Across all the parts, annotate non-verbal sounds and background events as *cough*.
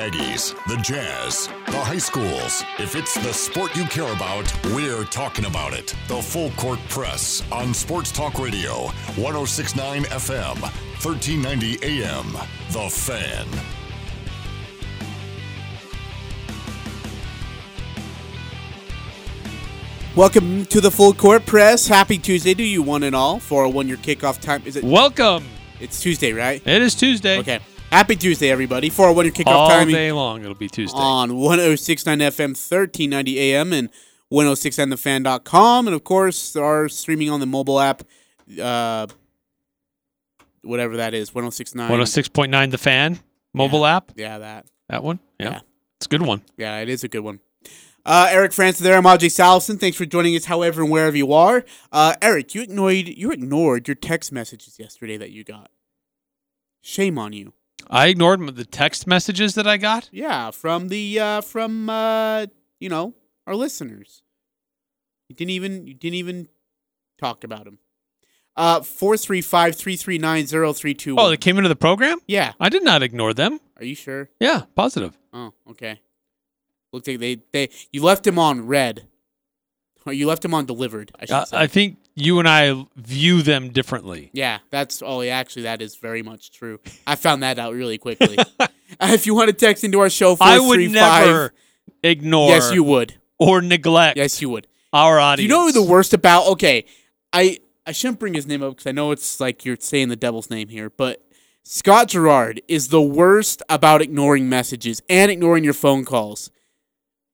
Aggies, the Jazz, the high schools. If it's the sport you care about, we're talking about it. The Full Court Press on Sports Talk Radio, 1069 FM, 1390 AM. The Fan. Welcome to the Full Court Press. Happy Tuesday to you, one and all, for oh one year kickoff time. Is it? Welcome. It's Tuesday, right? It is Tuesday. Okay. Happy Tuesday, everybody. For our one year kickoff All time day long, it'll be Tuesday. on 1069 FM, 1390 AM, and 1069thefan.com. And of course, our streaming on the mobile app, uh, whatever that is, 1069. 106.9 The Fan mobile app. Yeah, that. That one? Yeah. Yeah. It's a good one. Yeah, it is a good one. Uh, Eric Frandsen there. I'm AJ Salvesen. Thanks for joining us, however and wherever you are. Uh, Eric, you ignored you ignored your text messages yesterday that you got. Shame on you. I ignored the text messages that I got. Yeah, from the uh, from uh, you know our listeners. You didn't even you didn't even talk about them. Uh, Oh, they came into the program? yeah. I did not ignore them. Are you sure? Yeah, positive. Oh, okay. Looks like they they you left him on red. Or you left him on delivered. I should Uh, say. I think you and I view them differently. Yeah, that's all. yeah, actually, that is very much true. I found that out really quickly. *laughs* if you want to text into our show, I would never ignore Yes, you would. or neglect Yes, you would. our audience. Do you know who the worst about? Okay, I I shouldn't bring his name up because I know it's like you're saying the devil's name here, but Scott Gerard is the worst about ignoring messages and ignoring your phone calls.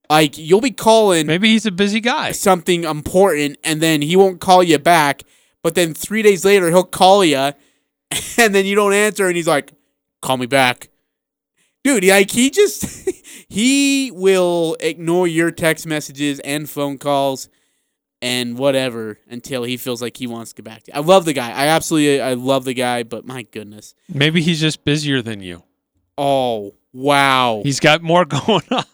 Like you'll be calling Maybe he's a busy guy. something important and then he won't call you back, but then three days later he'll call you *laughs* and then you don't answer and he's like, call me back. Dude, like he just *laughs* he will ignore your text messages and phone calls and whatever until he feels like he wants to get back to you. I love the guy. I absolutely I love the guy, but my goodness. Maybe he's just busier than you. Oh, wow. He's got more *laughs* going on.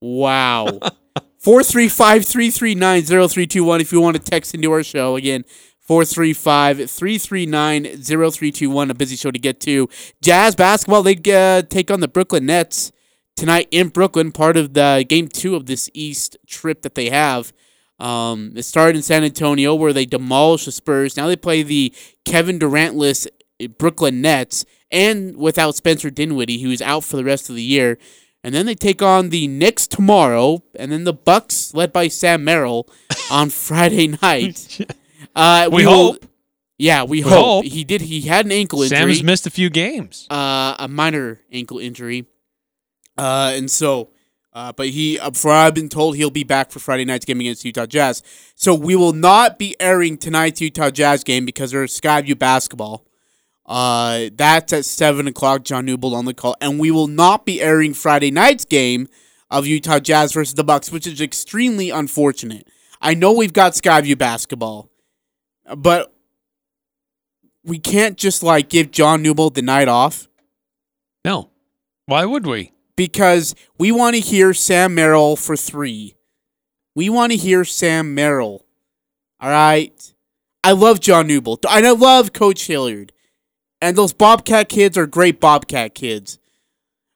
Wow. *laughs* 435 339 0321 if you want to text into our show. Again, 435 339 0321. A busy show to get to. Jazz basketball, they uh, take on the Brooklyn Nets tonight in Brooklyn, part of the game two of this East trip that they have. Um, it started in San Antonio where they demolished the Spurs. Now they play the Kevin Durantless Brooklyn Nets and without Spencer Dinwiddie, who is out for the rest of the year. And then they take on the Knicks tomorrow, and then the Bucks, led by Sam Merrill, *laughs* on Friday night. *laughs* Uh, We will- hope. Yeah, we, We hope. hope. He did. He had an ankle injury Sam's missed a few games. uh, a minor ankle injury, uh, and so, uh, but he, uh, for I've been told, he'll be back for Friday night's game against Utah Jazz. So we will not be airing tonight's Utah Jazz game because there's Skyview basketball. Uh, that's at seven o'clock. John Newbold on the call, and we will not be airing Friday night's game of Utah Jazz versus the Bucks, which is extremely unfortunate. I know we've got Skyview basketball, but we can't just like give John Newbold the night off No. Why would we? because we want to hear Sam Merrill for three. We want to hear Sam Merrill. All right. I love John Newbold. And I love Coach Hilliard. And those Bobcat kids are great Bobcat kids.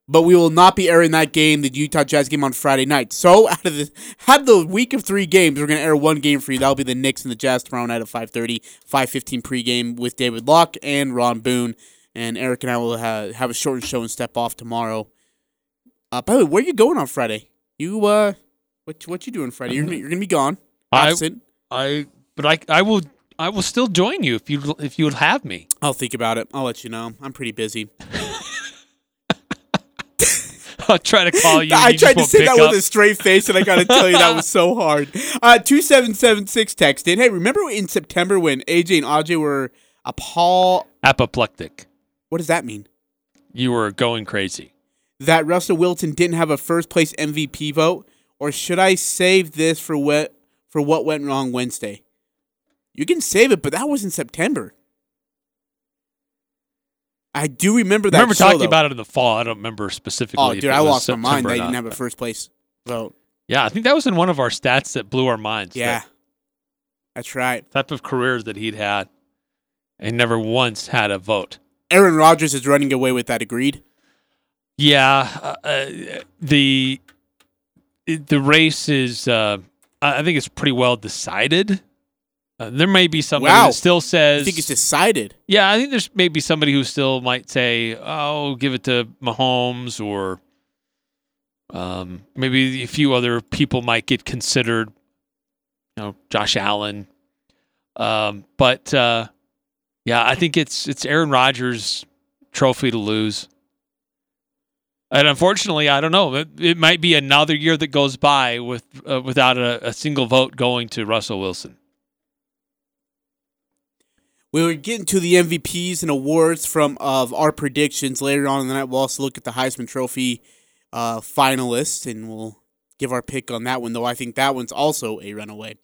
But we will not be airing that game, the Utah Jazz game on Friday night. So *laughs* out of the out of the week of three games, we're gonna air one game for you. That'll be the Knicks and the Jazz tomorrow night at 5:30, 5:15 pregame with David Locke and Ron Boone. And Eric and I will have, have a shortened show and step off tomorrow. Uh, by the way, where are you going on Friday? You uh, what what you doing Friday? You're, gonna- you're gonna be gone. I- Absent. I but I I will I will still join you if you if you would have me. I'll think about it. I'll let you know. I'm pretty busy. *laughs* I'll try to call you. I you tried to say that up. with a straight face, and I got to tell you that was so *laughs* hard. Uh, two seven seven six text in. Hey, remember in September when AJ and AJ were a Paul? apoplectic. What does that mean? You were going crazy. That Russell Wilson didn't have a first place MVP vote, or should I save this for what for what went wrong Wednesday? You can save it, but that was in September. I do remember that. I remember show, talking though. about it in the fall. I don't remember specifically. Oh, dude, I lost my mind. September They didn't have a first place vote. Yeah, I think that was in one of our stats that blew our minds. Yeah, that that's right. type of careers that he'd had, and never once had a vote. Aaron Rodgers is running away with that. Agreed. Yeah, uh, uh, the the race is. Uh, I I think it's pretty well decided. Uh, there may be somebody Wow. that still says. I think it's decided. Yeah, I think there's maybe somebody who still might say, "Oh, give it to Mahomes," or um, maybe a few other people might get considered. You know, Josh Allen. Um, but uh, yeah, I think it's it's Aaron Rodgers' trophy to lose. And unfortunately, I don't know. It, it might be another year that goes by with uh, without a, a single vote going to Russell Wilson. We were getting to the MVPs and awards from of our predictions later on in the night. We'll also look at the Heisman Trophy uh, finalists, and we'll give our pick on that one. Though I think that one's also a runaway.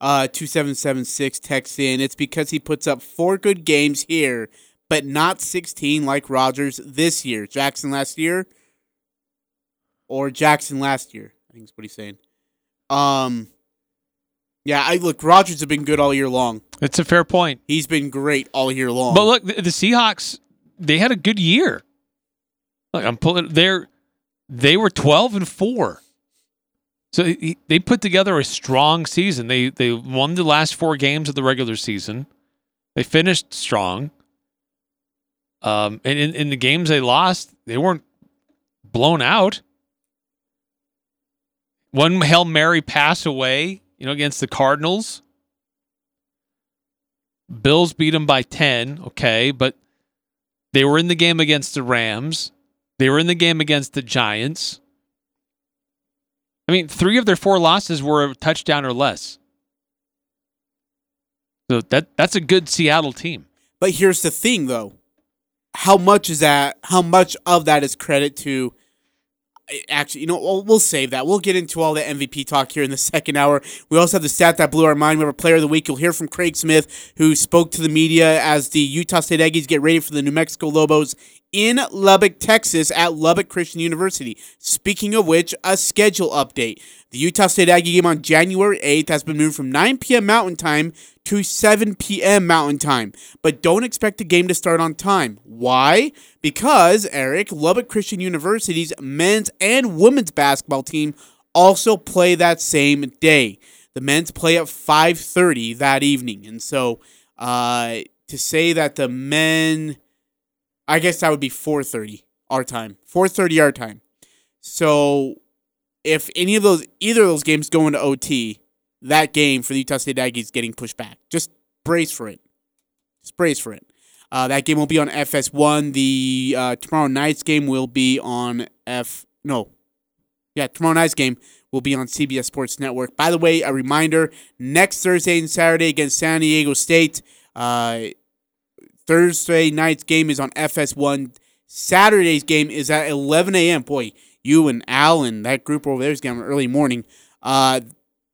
Uh, two seven seven six texts in. It's because he puts up four good games here, but not sixteen like Rodgers this year. Jackson last year, or Jackson last year. I think is what he's saying. Um, yeah. I look. Rodgers have been good all year long. It's a fair point. He's been great all year long. But look, the, the Seahawks, they had a good year. Look, I'm pulling. They're they were 12 and four. So he, they put together a strong season. They they won the last four games of the regular season. They finished strong. Um, and in, in the games they lost, they weren't blown out. One Hail Mary pass away, you know, against the Cardinals. Bills beat them by 10, okay, but they were in the game against the Rams. They were in the game against the Giants. I mean, three of their four losses were a touchdown or less. So that that's a good Seattle team. But here's the thing, though. How much is that? How much of that is credit to? Actually, you know, we'll, we'll save that. We'll get into all the MVP talk here in the second hour. We also have the stat that blew our mind. We have a player of the week. You'll hear from Craig Smith, who spoke to the media as the Utah State Aggies get ready for the New Mexico Lobos in Lubbock, Texas, at Lubbock Christian University. Speaking of which, a schedule update. The Utah State Aggie game on January 8th has been moved from 9 p.m. Mountain Time to 7 p.m. Mountain Time. But don't expect the game to start on time. Why? Because, Eric, Lubbock Christian University's men's and women's basketball team also play that same day. The men's play at 5:30 that evening. And so uh, to say that the men I guess that would be 4:30 our time. 4:30 our time. So if any of those either of those games go into OT, that game for the Utah State Aggies getting pushed back. Just brace for it. Just brace for it. Uh, that game will be on FS1. The uh, tomorrow night's game will be on F. No, yeah, tomorrow night's game will be on CBS Sports Network. By the way, a reminder: next Thursday and Saturday against San Diego State. Uh, Thursday night's game is on FS1. Saturday's game is at 11 a.m. Boy, you and Alan, that group over there is getting early morning. Uh,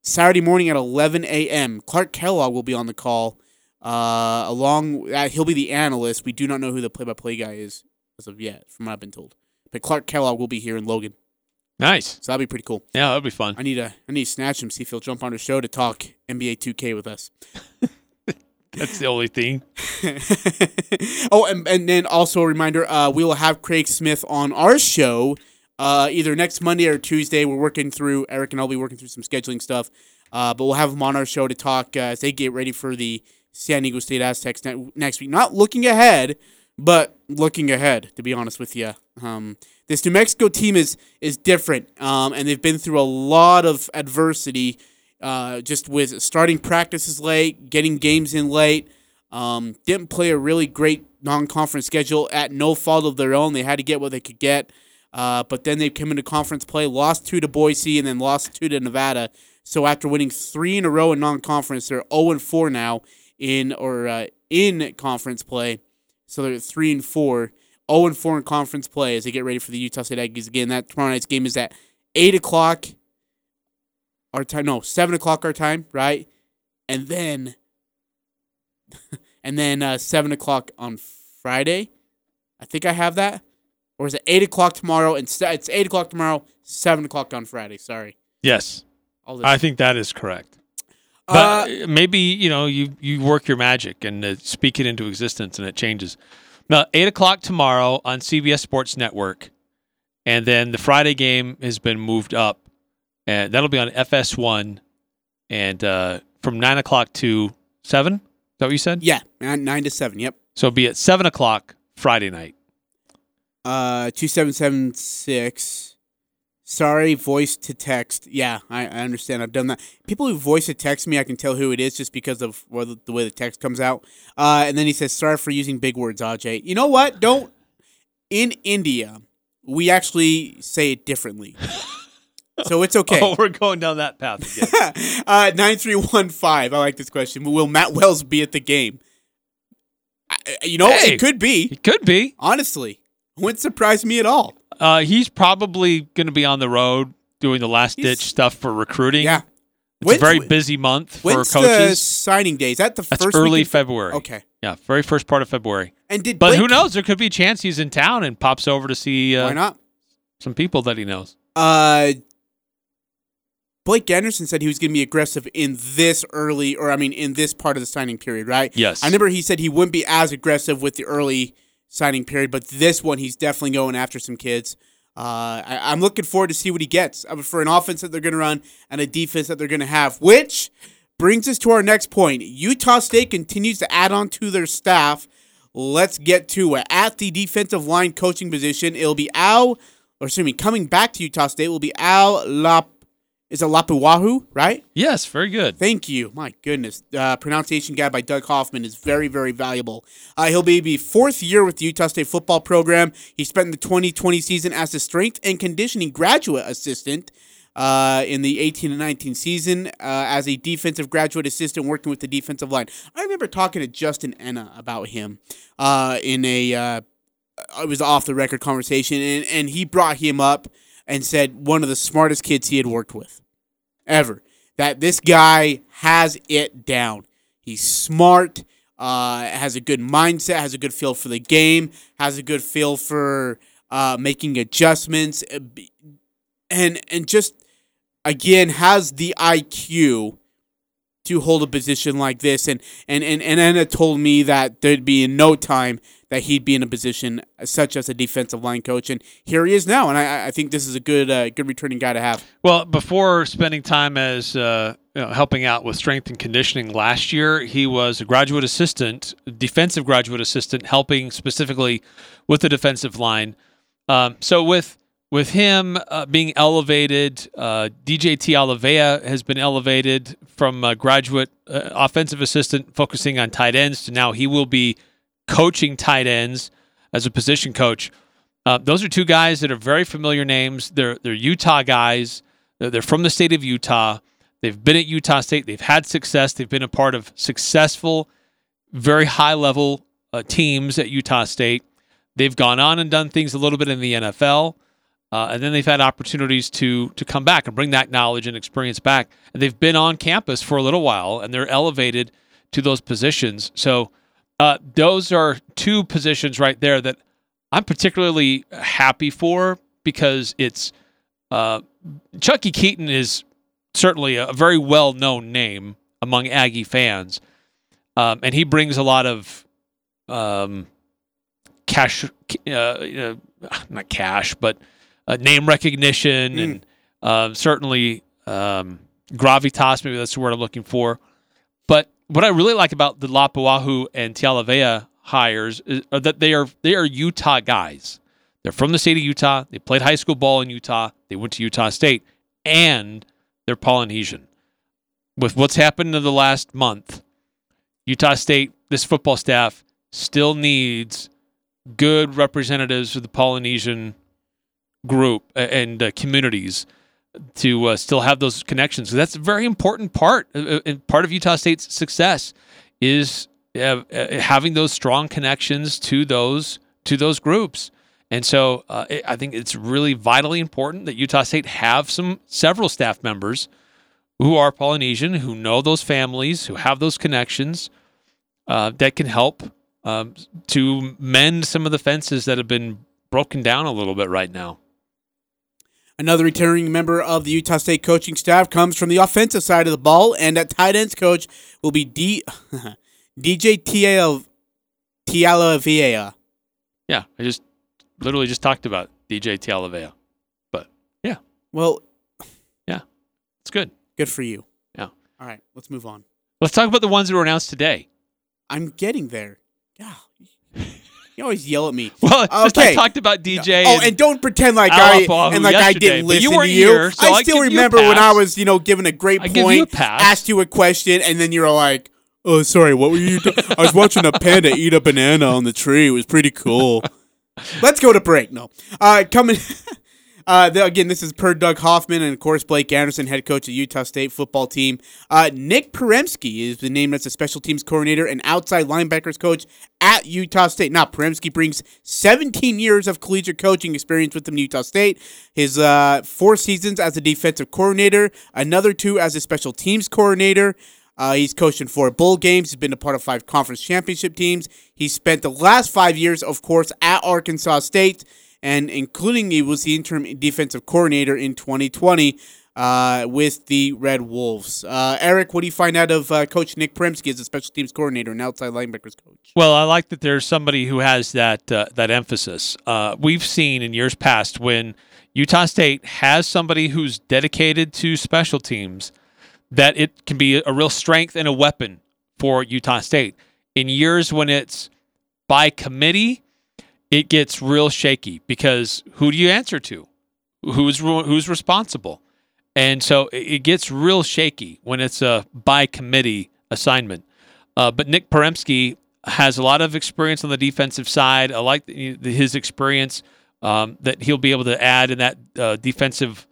Saturday morning at 11 a.m. Clark Kellogg will be on the call. Uh, along, uh, he'll be the analyst. We do not know who the play-by-play guy is as of yet, from what I've been told. But Clark Kellogg will be here in Logan, Nice. so that'd be pretty cool. Yeah, that'd be fun. I need to, I need to snatch him, see if he'll jump on the show to talk NBA 2K with us. *laughs* That's the only thing. *laughs* oh, and, and then also a reminder: uh, we will have Craig Smith on our show uh, either next Monday or Tuesday. We're working through Eric and I'll be working through some scheduling stuff, uh, but we'll have him on our show to talk as they get ready for the San Diego State Aztecs ne- next week. Not looking ahead, but looking ahead. To be honest with you, um, this New Mexico team is is different, um, and they've been through a lot of adversity uh, just with starting practices late, getting games in late. Um, didn't play a really great non-conference schedule at no fault of their own. They had to get what they could get. Uh, but then they came into conference play, lost two to Boise, and then lost two to Nevada. So after winning three in a row in non-conference, they're 0 and 4 now in or uh, in conference play. So they're three and four, 0 and 4 in conference play as they get ready for the Utah State Aggies again. That tomorrow night's game is at eight o'clock our time. No, seven o'clock our time, right? And then, *laughs* and then uh, seven o'clock on Friday. I think I have that, or is it eight o'clock tomorrow? And it's eight o'clock tomorrow, seven o'clock on Friday. Sorry, Yes. I think that is correct. Uh, But maybe you know you you work your magic and uh, speak it into existence, and it changes. Now, eight o'clock tomorrow on CBS Sports Network. and then the Friday game has been moved up, and that'll be on FS1, and uh, from nine o'clock to seven. Is that what you said? Yeah, nine, nine to seven. Yep. So be at seven o'clock Friday night. Uh, two seven seven six. Sorry, voice to text. Yeah, I, I understand. I've done that. People who voice to text me, I can tell who it is just because of well, the, the way the text comes out. Uh, and then he says, "Sorry for using big words, Aj." You know what? Don't. In India, we actually say it differently, *laughs* so it's okay. Oh, we're going down that path again. *laughs* uh, nine three one five. I like this question. Will Matt Wells be at the game? I, you know, Hey. it could be. it could be. Honestly, wouldn't surprise me at all. Uh, he's probably going to be on the road doing the last ditch stuff for recruiting. Yeah. It's a very busy month for When's the coaches. signing day? Is that the That's first early February. Okay. Yeah, very first part of February. And did But Blake, who knows? There could be a chance he's in town and pops over to see Why uh, not? some people that he knows. Uh, Blake Anderson said he was going to be aggressive in this early, or I mean, in this part of the signing period, right? Yes. I remember he said he wouldn't be as aggressive with the early signing period, but this one he's definitely going after some kids. Uh, I, I'm looking forward to see what he gets uh, for an offense that they're going to run and a defense that they're going to have. Which brings us to our next point. Utah State continues to add on to their staff. Let's get to it. At the defensive line coaching position, it'll be Al, or excuse me, coming back to Utah State will be Al Lap. Is it Lapuaho, right? Yes, very good. Thank you. My goodness. Uh, pronunciation guide by Doug Hoffman is very, very valuable. Uh, he'll be the fourth year with the Utah State football program. He spent the 2020 season as a strength and conditioning graduate assistant uh, in the 18 and 19 season uh, as a defensive graduate assistant working with the defensive line. I remember talking to Justin Ena about him uh, in a uh, it was off the record conversation, and, and he brought him up and said one of the smartest kids he had worked with ever. That this guy has it down. He's smart, uh, has a good mindset, has a good feel for the game, has a good feel for uh, making adjustments, uh, and and just again has the IQ to hold a position like this. And and and, and Ena told me that there'd be in no time that he'd be in a position such as a defensive line coach, and here he is now. And I, I think this is a good uh, good returning guy to have. Well, before spending time as uh, you know, helping out with strength and conditioning last year, he was a graduate assistant, defensive graduate assistant, helping specifically with the defensive line. Um, so with with him uh, being elevated, uh, DJ Tialavea has been elevated from graduate uh, offensive assistant focusing on tight ends to now he will be coaching tight ends as a position coach. Uh, those are two guys that are very familiar names. They're they're Utah guys. They're, they're from the state of Utah. They've been at Utah State. They've had success. They've been a part of successful, very high level uh, teams at Utah State. They've gone on and done things a little bit in the NFL, uh, and then they've had opportunities to to come back and bring that knowledge and experience back. And they've been on campus for a little while, and they're elevated to those positions. So uh, those are two positions right there that I'm particularly happy for because it's uh, Chucky Keaton is certainly a very well known name among Aggie fans, um, and he brings a lot of um, cash, uh, uh, not cash, but uh, name recognition and uh, certainly um, gravitas. Maybe that's the word I'm looking for. But what I really like about the Lapuaho and Tialavea hires is are that they are they are Utah guys. They're from the state of Utah. They played high school ball in Utah. They went to Utah State, and they're Polynesian. With what's happened in the last month, Utah State, this football staff still needs good representatives of the Polynesian group and uh, communities to uh, still have those connections. So that's a very important part. Uh, uh, part of Utah State's success is uh, uh, having those strong connections to those to those groups. And so uh, I- think it's really vitally important that Utah State have some several staff members who are Polynesian, who know those families, who have those connections uh, that can help um, to mend some of the fences that have been broken down a little bit right now. Another returning member of the Utah State coaching staff comes from the offensive side of the ball, and at tight ends coach will be D, *laughs* DJ Tiala Tialavea. Yeah, I just literally just talked about DJ Tialavea. But yeah. Well, yeah, It's good. good for you. Yeah. All right, let's move on. Let's talk about the ones that were announced today. I'm getting there. Yeah. *laughs* You always yell at me. Well, just I Okay. talked about DJ. Oh, and don't pretend like I and like I didn't but you listen to you. here, so I still you remember when I was, you know, given a great I point, you a asked you a question, and then you're like, "Oh, sorry, what were you?" doing? I was watching a panda eat a banana on the tree. It was pretty cool. *laughs* Let's go to break. No, uh, coming. *laughs* Uh, again, this is per Doug Hoffman and of course Blake Anderson, head coach of Utah State football team. Uh, Nick Paremski is the name as a special teams coordinator and outside linebackers coach at Utah State. Now, Paremski brings 17 years of collegiate coaching experience with him Utah State. His uh, four seasons as a defensive coordinator, another two as a special teams coordinator. Uh, he's coached in four bowl games. He's been a part of five conference championship teams. He spent the last five years, of course, at Arkansas State, and including he was the interim defensive coordinator in 2020 uh, with the Red Wolves. Uh, Eric, what do you find out of uh, Coach Nick Paremski as a special teams coordinator and outside linebackers coach? Well, I like that there's somebody who has that uh, that emphasis. Uh, we've seen in years past when Utah State has somebody who's dedicated to special teams, that it can be a real strength and a weapon for Utah State. In years when it's by committee, it gets real shaky because who do you answer to? Who's who's responsible? And so it gets real shaky when it's a by committee assignment. Uh, but Nick Paremski has a lot of experience on the defensive side. I like his experience um, that he'll be able to add in that uh, defensive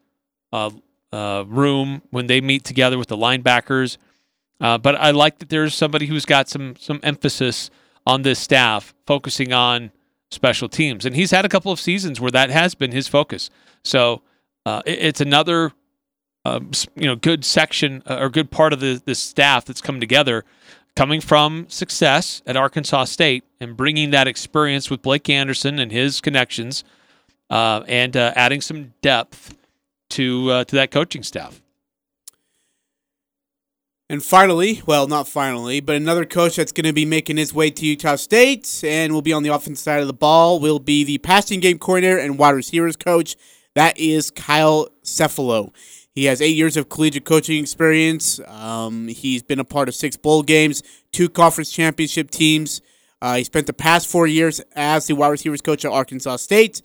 uh, uh, room when they meet together with the linebackers. Uh, but I like that there's somebody who's got some some emphasis on this staff, focusing on special teams, and he's had a couple of seasons where that has been his focus. So uh, it- it's another um, you know good section uh, or good part of the staff that's come together coming from success at Arkansas State and bringing that experience with Blake Anderson and his connections uh, and uh, adding some depth to to that coaching staff. And finally, well, not finally, but another coach that's going to be making his way to Utah State and will be on the offensive side of the ball will be the passing game coordinator and wide receivers coach. That is Kyle Cefalo. He has eight years of collegiate coaching experience. Um, he's been a part of six bowl games, two conference championship teams. Uh, he spent the past four years as the wide receivers coach at Arkansas State.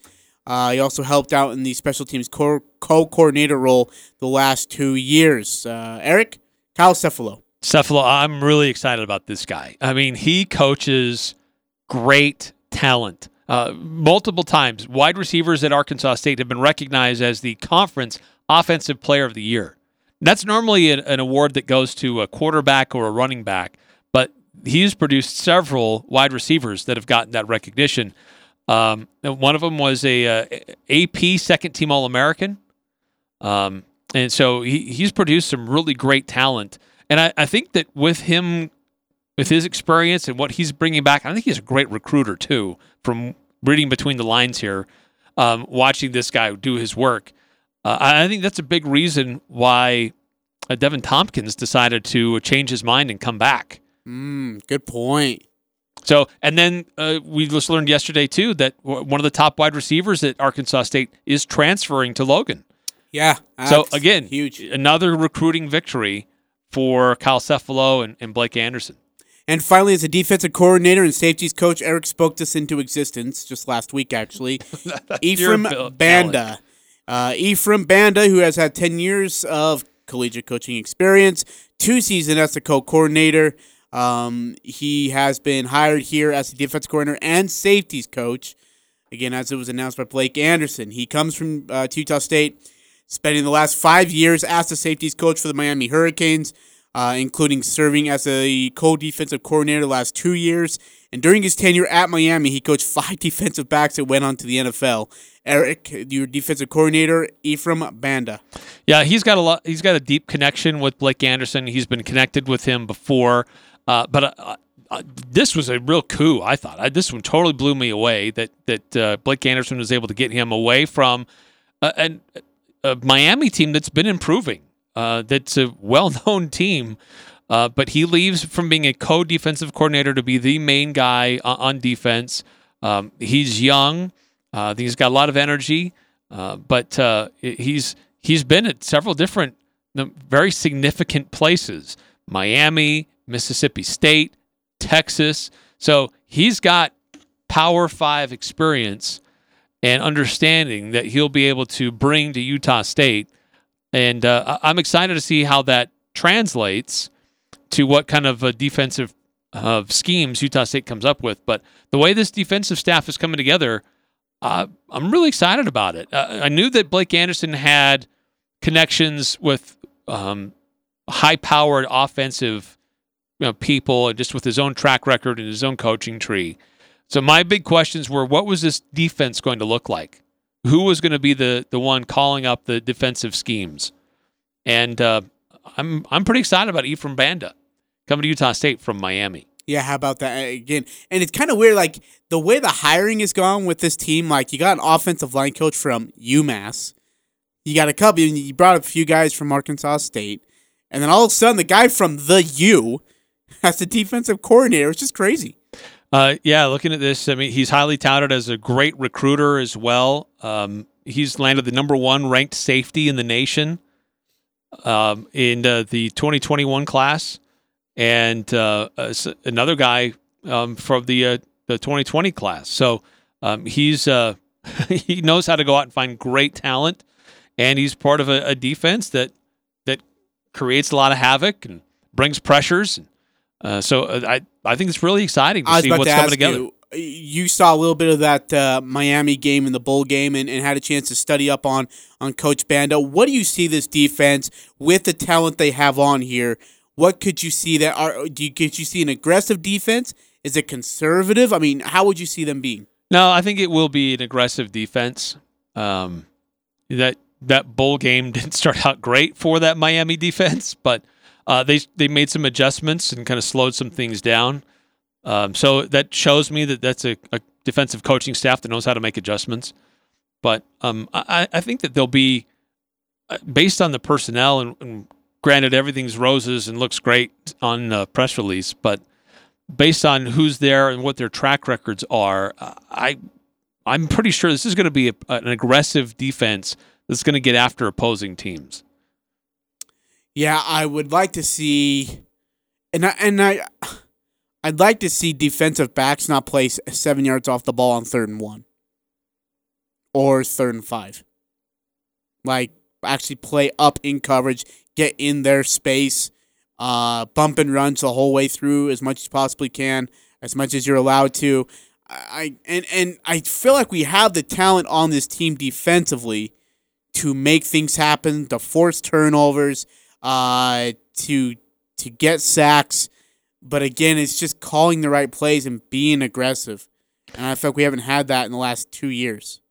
Uh, he also helped out in the special teams co coordinator role the last two years. Uh, Eric, Kyle Cefalo. Cefalo, I'm really excited about this guy. I mean, he coaches great talent. Uh, multiple times, wide receivers at Arkansas State have been recognized as the conference offensive player of the year. That's normally an, an award that goes to a quarterback or a running back, but he's produced several wide receivers that have gotten that recognition. Um, one of them was a, uh AP second team All American. Um, and so he, he's produced some really great talent. And I, I think that with him, with his experience and what he's bringing back, I think he's a great recruiter too. From reading between the lines here, um, watching this guy do his work, uh, I think that's a big reason why uh, Deven Thompkins decided to change his mind and come back. Mm, good point. So, and then uh, we just learned yesterday too that w- one of the top wide receivers at Arkansas State is transferring to Logan. Yeah. So again, huge. another recruiting victory for Kyle Cefalo and, and Blake Anderson. And finally, as a defensive coordinator and safeties coach, Eric spoke this into existence just last week, actually. *laughs* Ephraim Banda. Uh, Ephraim Banda, who has had 10 years of collegiate coaching experience, two seasons as a co coordinator. Um, he has been hired here as a defensive coordinator and safeties coach. Again, as it was announced by Blake Anderson. He comes from uh, Utah State, spending the last five years as the safeties coach for the Miami Hurricanes, uh, including serving as a co-defensive coordinator the last two years. And during his tenure at Miami, he coached five *laughs* defensive backs that went on to the NFL. Eric, your defensive coordinator, Ephraim Banda. Yeah, he's got a lot. He's got a deep connection with Blake Anderson. He's been connected with him before, uh, but uh, uh, this was a real coup. I thought I, this one totally blew me away. That that uh, Blake Anderson was able to get him away from uh, an, a Miami team that's been improving. Uh, that's a well-known *laughs* team, uh, but he leaves from being a co-defensive coordinator to be the main guy on, on defense. Um, he's young. Uh, he's got a lot of energy, uh, but uh, he's he's been at several different very significant places Miami, Mississippi State, Texas. So he's got Power Five experience and understanding that he'll be able to bring to Utah State. And uh, I'm excited to see how that translates to what kind of defensive uh, schemes Utah State comes up with. But the way this defensive staff is coming together, uh, I'm really excited about it. Uh, I knew that Blake Anderson had connections with um, high-powered offensive you know, people, just with his own track record and his own coaching tree. So my big questions were: What was this defense going to look like? Who was going to be the the one calling up the defensive schemes? And uh, I'm I'm pretty excited about Ephraim Banda coming to Utah State from Miami. Yeah, how about that again? And it's kind of weird, like the way the hiring is gone with this team. Like you got an offensive line coach from UMass, you got a couple. You brought up a few guys from Arkansas State, and then all of a sudden, the guy from the U *laughs* as the defensive coordinator. It's just crazy. Uh, yeah, looking at this, I mean, he's highly touted as a great recruiter as well. Um, he's landed the number one ranked safety in the nation um, in uh, the 2021 class, and uh, another guy um, from the uh, the 2020 class. So um, he's uh, *laughs* he knows how to go out and find great talent, and he's part of a, a defense that that creates a lot of havoc and brings pressures. And, uh, so uh, I I think it's really exciting to see what's to coming together. You, you saw a little bit of that uh, Miami game in the bowl game and, and had a chance to study up on on Coach Banda. What do you see this defense with the talent they have on here? What could you see that are do you could you see an aggressive defense? Is it conservative? I mean, how would you see them being? No, I think it will be an aggressive defense. Um, that that bowl game *laughs* didn't start out great for that Miami defense, but uh, they they made some adjustments and kind of slowed some things down. Um, so that shows me that that's a, a, defensive coaching staff that knows how to make adjustments. But um, I, I, think that they'll be uh, based on the personnel, and, and, granted, everything's roses and looks great on the press release, but based on who's there and what their track records are, I I'm pretty sure this is going to be a, an aggressive defense that's going to get after opposing teams. Yeah, I would like to see, and I, and I, I'd like to see defensive backs not play seven yards off the ball on third and one, or third and five. Like actually play up in coverage, get in their space, uh, bump and runs the whole way through as much as possibly can, as much as you're allowed to. I and and I feel like we have the talent on this team defensively to make things happen, to force turnovers, uh, to to get sacks. But again, it's just calling the right plays and being aggressive. And I feel like we haven't had that in the last two years.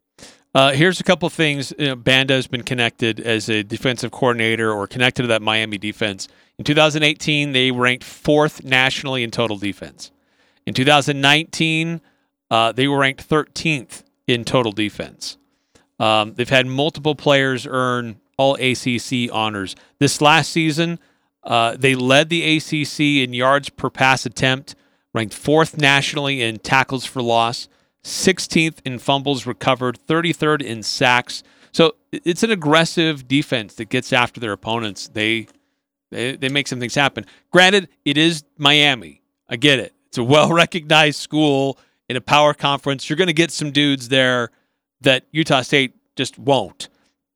Uh, here's a couple things. You know, Banda has been connected as a defensive coordinator or connected to that Miami defense. In 2018, they ranked fourth nationally in total defense. In 2019, uh, they were ranked 13th in total defense. Um, they've had multiple players earn all ACC honors. This last season, uh, they led the ACC in yards per pass attempt, ranked fourth nationally in tackles for loss, 16th in fumbles recovered, 33rd in sacks. So it's an aggressive defense that gets after their opponents. They they, they make some things happen. Granted, it is Miami. I get it. It's a well recognized school in a power conference. You're going to get some dudes there that Utah State just won't.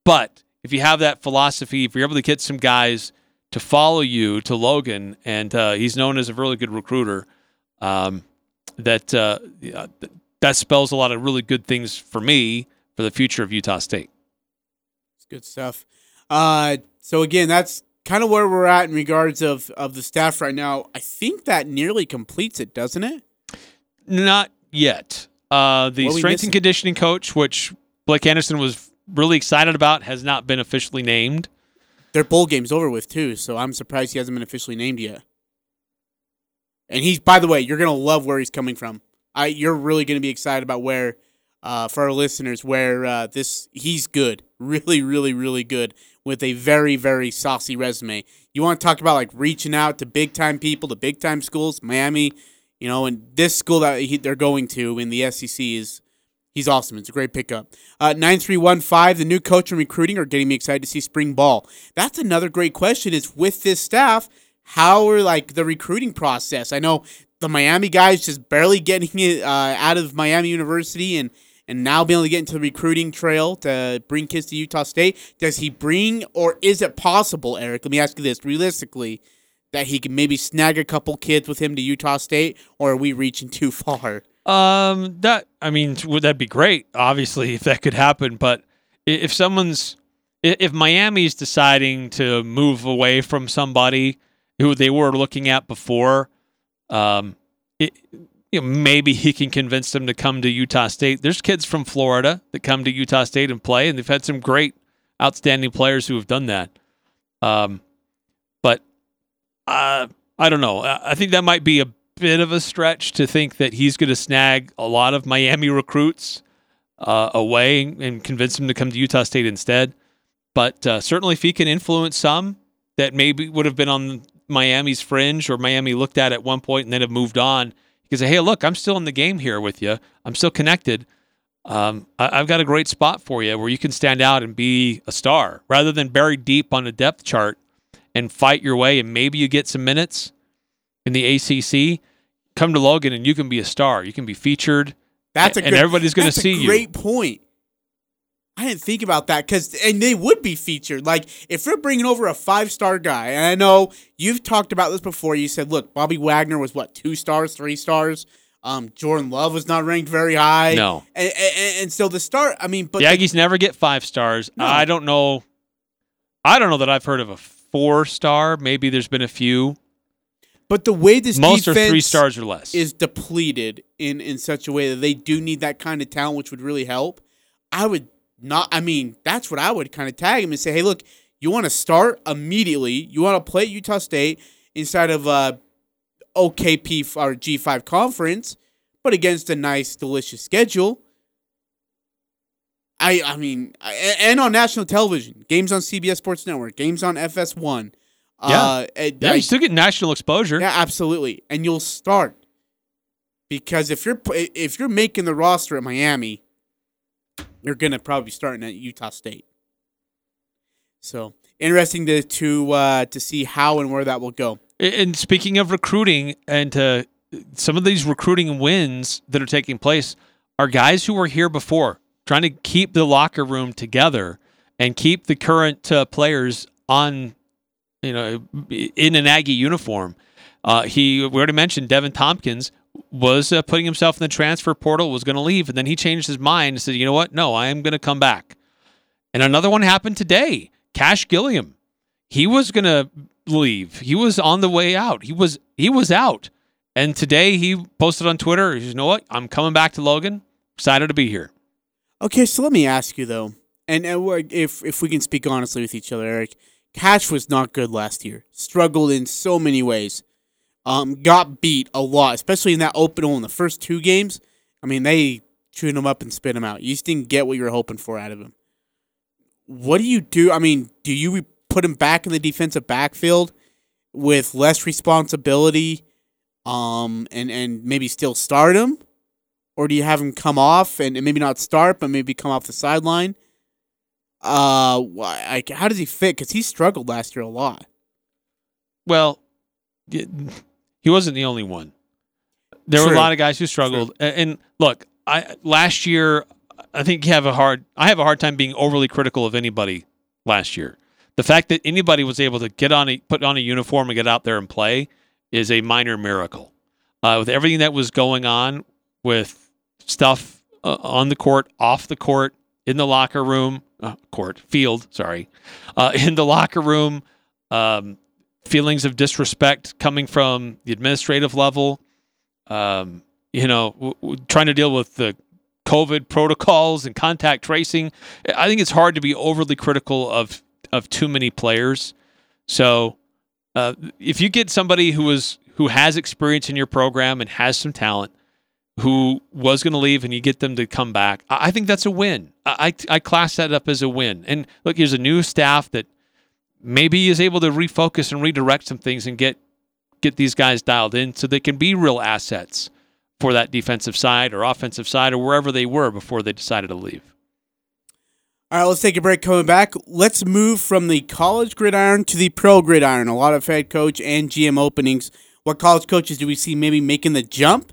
But if you have that philosophy, if you're able to get some guys to follow you to Logan, and uh, he's known as a really good recruiter, um, that uh, that spells a lot of really good things for me for the future of Utah State. It's good stuff. Uh, so again, that's kind of where we're at in regards of of the staff right now. I think that nearly completes it, doesn't it? Not yet. Uh, the strength and conditioning coach, which Blake Anderson was really excited about, has not been officially named. Their bowl game's over with too, so I'm surprised he hasn't been officially named yet. And he's, by the way, you're gonna love where he's coming from. I, you're really gonna be excited about where, uh, for our listeners, where uh, this he's good, really, really, really good with a very, very saucy resume. You want to talk about like reaching out to big time people, to big time schools, Miami, you know, and this school that he, they're going to in the SEC is He's awesome. It's a great pickup. Uh, 9315, the new coach and recruiting are getting me excited to see spring ball. That's another great question is with this staff, how are like the recruiting process? I know the Miami guys just barely getting it uh, out of Miami University and and now being able to get into the recruiting trail to bring kids to Utah State. Does he bring or is it possible, Eric? Let me ask you this realistically that he can maybe snag a couple kids with him to Utah State, or are we reaching too far? Um, that I mean, would that be great? Obviously, if that could happen, but if someone's if Miami's deciding to move away from somebody who they were looking at before, um, it, you know, maybe he can convince them to come to Utah State. There's kids from Florida that come to Utah State and play, and they've had some great, outstanding players who have done that. Um, but uh, I don't know. I think that might be a bit of a stretch to think that he's going to snag a lot of Miami recruits uh, away and convince them to come to Utah State instead. But uh, certainly, if he can influence some that maybe would have been on Miami's fringe or Miami looked at at one point and then have moved on, he can say, "Hey, look, I'm still in the game here with you. I'm still connected. Um, I- I've got a great spot for you where you can stand out and be a star, rather than buried deep on the depth chart and fight your way and maybe you get some minutes." in the ACC, come to Logan and you can be a star. You can be featured. That's a and great, everybody's going to a see you. Great point. I didn't think about that because, and they would be featured. Like if they're bringing over a five star guy, and I know you've talked about this before. You said, look, Bobby Wagner was what two stars, three stars. Um, Jordan Love was not ranked very high. No, and, and, and so the star. I mean, but the Aggies never get five stars. No. I don't know. I don't know that I've heard of a four star. Maybe there's been a few. But the way this Most are defense three stars or less. is depleted in in such a way that they do need that kind of talent, which would really help. I would not. I mean, that's what I would kind of tag him and say, hey, look, you want to start immediately. You want to play at Utah State inside of uh, OKP or G five conference, but against a nice, delicious schedule. I I mean, and on national television, games on CBS Sports Network, games on FS1. Uh, and yeah, you still get national exposure. yeah, absolutely. And you'll start because if you're if you're making the roster at Miami, you're gonna probably be starting at Utah State. So interesting to to uh, to see how and where that will go. And speaking of recruiting, and uh, some of these recruiting wins that are taking place are guys who were here before, trying to keep the locker room together and keep the current uh, players on, you know, in an Aggie uniform. Uh, he we already mentioned Deven Thompkins was uh, putting himself in the transfer portal, was going to leave, and then he changed his mind and said, "You know what? No, I am going to come back." And another one happened today. Cash Gilliam, he was going to leave. He was on the way out. He was he was out. And today he posted on Twitter, you know what? I'm coming back to Logan. Excited to be here. Okay, so let me ask you though, and, if if we can speak honestly with each other, Eric, Cash was not good last year. Struggled in so many ways. Um, got beat a lot, especially in that opener in the first two games. I mean, they chewed him up and spit him out. You just didn't get what you were hoping for out of him. What do you do? I mean, do you put him back in the defensive backfield with less responsibility, um, and and maybe still start him? or do you have him come off and, and maybe not start, but maybe come off the sideline? Uh, why- like how does he fit? Because he struggled last year a lot. Well, he wasn't the only one. There were a lot of guys who struggled. A- And look, I last year I think you have a hard I have a hard time being overly critical of anybody last year. The fact that anybody was able to get on a put on a uniform and get out there and play is a minor miracle. Uh, with everything that was going on with stuff uh, on the court, off the court, in the locker room, uh, court, field, sorry, uh, *laughs* in the locker room, um, feelings of disrespect coming from the administrative level, um, you know, w- w- trying to deal with the COVID protocols and contact tracing. I think it's hard to be overly critical of of too many players. So, uh, if you get somebody who is who has experience in your program and has some talent, who was going to leave, and you get them to come back, I, think that's a win. I I class that up as a win. And look, here's a new staff that maybe is able to refocus and redirect some things and get get these guys dialed in so they can be real assets for that defensive side or offensive side or wherever they were before they decided to leave. All right, let's take a break. Coming back, let's move from the college gridiron to the pro gridiron. A lot of head coach and GM openings. What college coaches do we see maybe making the jump?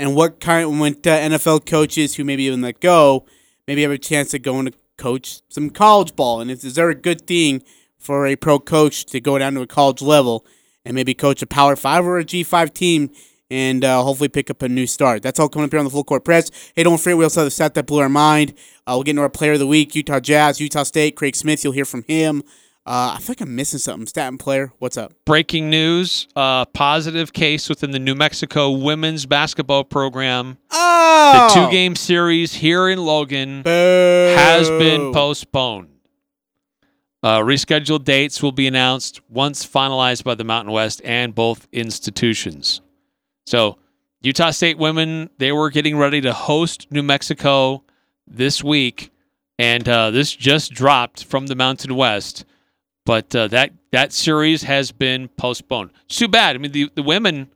And what kind when uh, NFL coaches who maybe even let go maybe have a chance of going to coach some college ball? And is, is there a good thing for a pro coach to go down to a college level and maybe coach a Power Five or a G five team and uh, hopefully pick up a new start. That's all coming up here on the Full Court Press. Hey, don't forget, we also have the set that blew our mind. Uh, we'll get into our player of the week, Utah Jazz, Utah State, Craig Smith. You'll hear from him. Uh, I feel like I'm missing something. Staten player, what's up? Breaking news: uh, positive case within the New Mexico women's basketball program. Oh, The two-game series here in Logan Boo. has been postponed. Uh, rescheduled dates will be announced once finalized by the Mountain West and both institutions. So, Utah State women, they were getting ready to host New Mexico this week, and uh, this just dropped from the Mountain West. But uh, that that series has been postponed. It's too bad. I mean, the the women,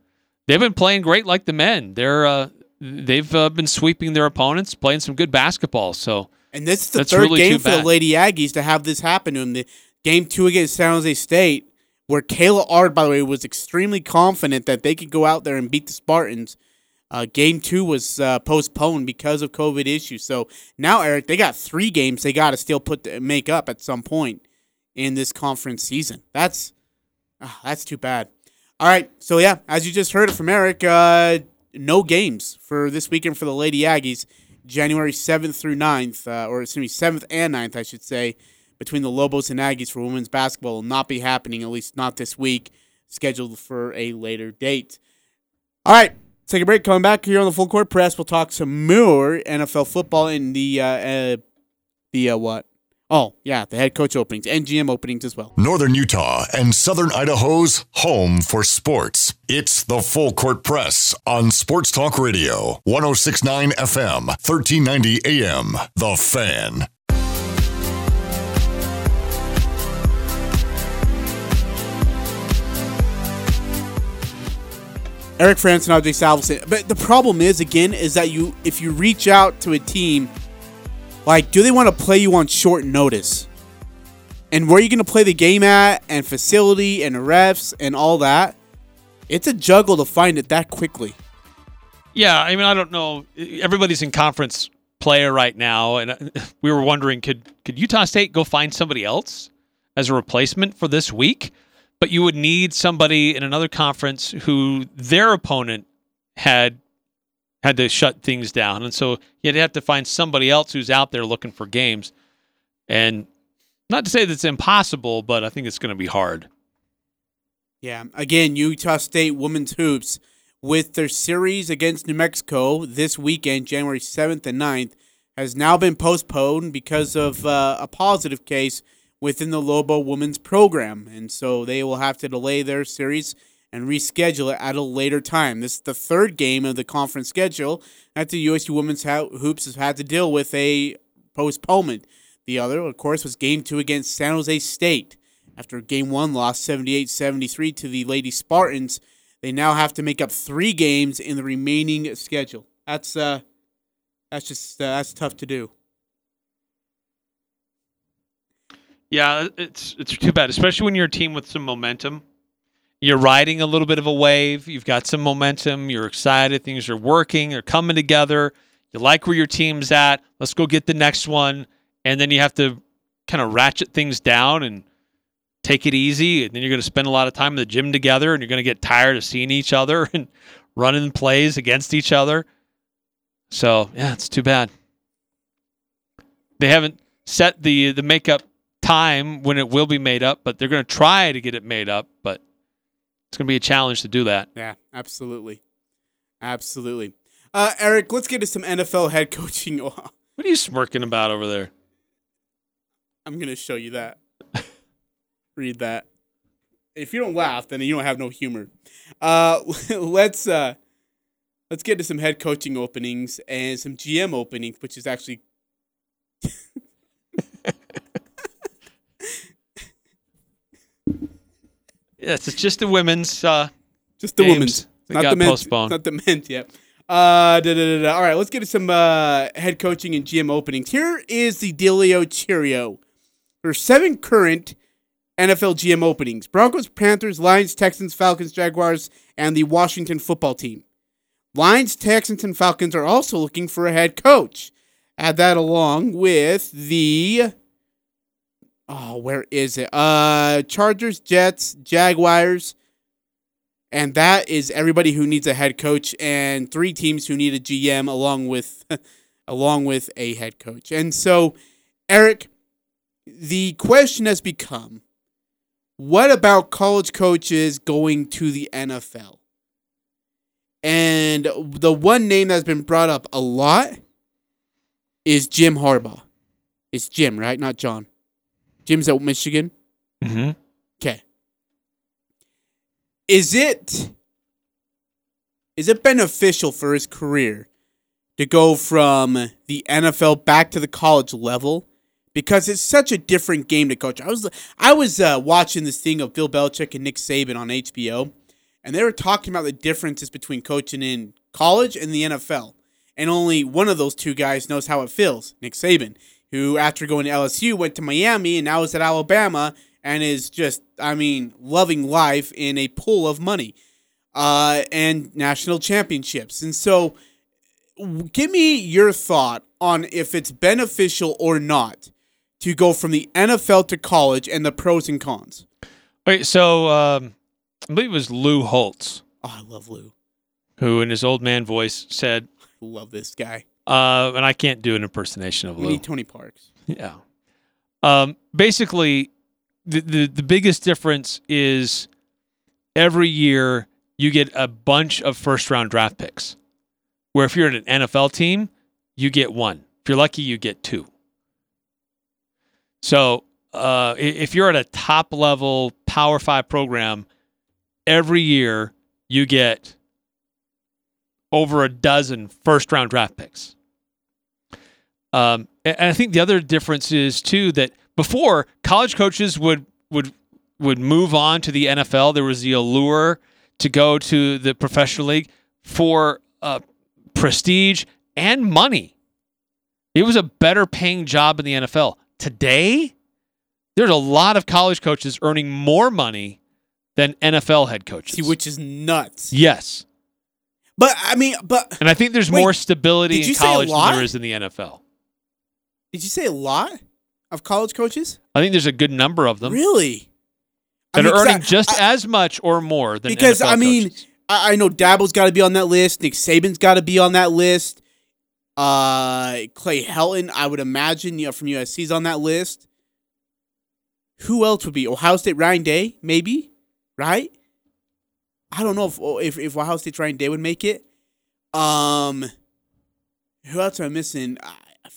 they've been playing great like the men. They're uh, they've uh, been sweeping their opponents, playing some good basketball. So And this is the third really game for the. Lady Aggies to have this happen to them. The game two against San Jose State, where Kayla Ard, by the way, was extremely confident that they could go out there and beat the Spartans. Uh, game two was uh, postponed because of COVID issues. So now, Eric, they got three games they got to still put make up at some point in this conference season. That's ah, that's too bad. All right, so yeah, as you just heard from Eric, uh, no games for this weekend for the Lady Aggies. January 7th through 9th, uh, or excuse me, 7th and 9th, I should say, between the Lobos and Aggies for women's basketball will not be happening, at least not this week, scheduled for a later date. All right, take a break. Coming back here on the Full Court Press, we'll talk some more NFL football in the, uh, uh, the, uh, what? Oh, yeah, the head coach openings and GM openings as well. Northern Utah and Southern Idaho's home for sports. It's the Full Court Press on Sports Talk Radio, 1069 FM, 1390 AM. The Fan. Eric Frandsen and AJ Salvesen. But the problem is again is that you if you reach out to a team, like do they want to play you on short notice? And where are you going to play the game at and facility and refs and all that? It's a juggle to find it that quickly. Yeah, I mean, I don't know. Everybody's in conference player right now, and uh, *laughs* we were wondering could could Utah State go find somebody else as a replacement for this week? But you would need somebody in another conference who their opponent had had to shut things down, and so you'd have to find somebody else who's out there looking for games. And not to say that's impossible, but I think it's going to be hard. Yeah. Again, Utah State women's hoops with their series against New Mexico this weekend, January 7th and 9th, has now been postponed because of uh, a positive case within the Lobo women's program. And so they will have to delay their series and reschedule it at a later time. This is the third game of the conference schedule that the USU women's ho- hoops has had to deal with a postponement. The other, of course, was game two against San Jose State. After game one lost 78 73 to the Lady Spartans, they now have to make up three games in the remaining schedule. That's uh, that's just uh, that's tough to do. Yeah, it's it's too bad, especially when you're a team with some momentum. You're riding a little bit of a wave. You've got some momentum. You're excited. Things are working. They're coming together. You like where your team's at. Let's go get the next one. And then you have to kind of ratchet things down and take it easy. And then you're going to spend a lot of time in the gym together, and you're going to get tired of seeing each other *laughs* and running plays against each other. So yeah, it's too bad. They haven't set the the makeup time when it will be made up, but they're going to try to get it made up. But it's going to be a challenge to do that. Yeah, absolutely, absolutely. Uh, Eric, let's get to some NFL head *laughs* coaching. What are you smirking about over there? I'm gonna show you that. *laughs* Read that. If you don't laugh, then you don't have no humor. Uh, *laughs* let's uh, let's get to some head coaching openings and some GM openings, which is actually Yes, it's just the women's. Uh, just the women's, not the men's, postponed. not the men's yet. Uh, da, da, da. All right, let's get to some uh, head coaching and GM openings. Here is the Delio Cheerio. There are seven current NFL GM openings Broncos, Panthers, Lions, Texans, Falcons, Jaguars, and the Washington football team. Lions, Texans, and Falcons are also looking for a head coach. Add that along with the. Oh, where is it? Uh, Chargers, Jets, Jaguars, and that is everybody who needs a head coach and three teams who need a GM along with *laughs* along with a head coach. And so, Eric, the question has become what about college coaches going to the NFL? And the one name that's been brought up a lot is Jim Harbaugh. It's Jim, right? Not John. Jim's at Michigan. Mm-hmm. Okay. Is it is it beneficial for his career to go from the NFL back to the college level? Because it's such a different game to coach. I was I was uh, watching this thing of Bill Belichick and Nick Saban on HBO, and they were talking about the differences between coaching in college and the NFL. And only one of those two guys knows how it feels, Nick Saban, who after going to LSU went to Miami and now is at Alabama and is just, I mean, loving life in a pool of money uh, and national championships. And so, give me your thought on if it's beneficial or not to go from the NFL to college and the pros and cons. Wait, so um, I believe it was Lou Holtz Oh, I love Lou. who, in his old man voice, said, Love this guy. Uh, and I can't do an impersonation of We Lou. need Tony Parks. Yeah. Um, basically, the, the the biggest difference is every year you get a bunch of first round draft picks. Where if you're at an NFL team, you get one. If you're lucky, you get two. So uh, if you're at a top level Power Five program, every year you get over a dozen first round draft picks. Um, and I think the other difference is too that before college coaches would would would move on to the NFL. There was the allure to go to the professional league for uh, prestige and money. It was a better paying job in the NFL. Today, there's a lot of college coaches earning more money than NFL head coaches. See, which is nuts. yes, But I mean, but and I think there's Wait, more stability in college than there is in the NFL. Did you say a lot of college coaches? I think there's a good number of them. Really? I that mean, are earning I- just I- as much or more than Because, NFL I mean, coaches. I, I know Dabo's got to be on that list. Nick Saban's got to be on that list. Uh, Clay Helton, I would imagine, you know, from USC's on that list. Who else would be Ohio State? Ryan Day, maybe, right? I don't know if if, if Ohio State Ryan Day would make it. Um, who else am I missing?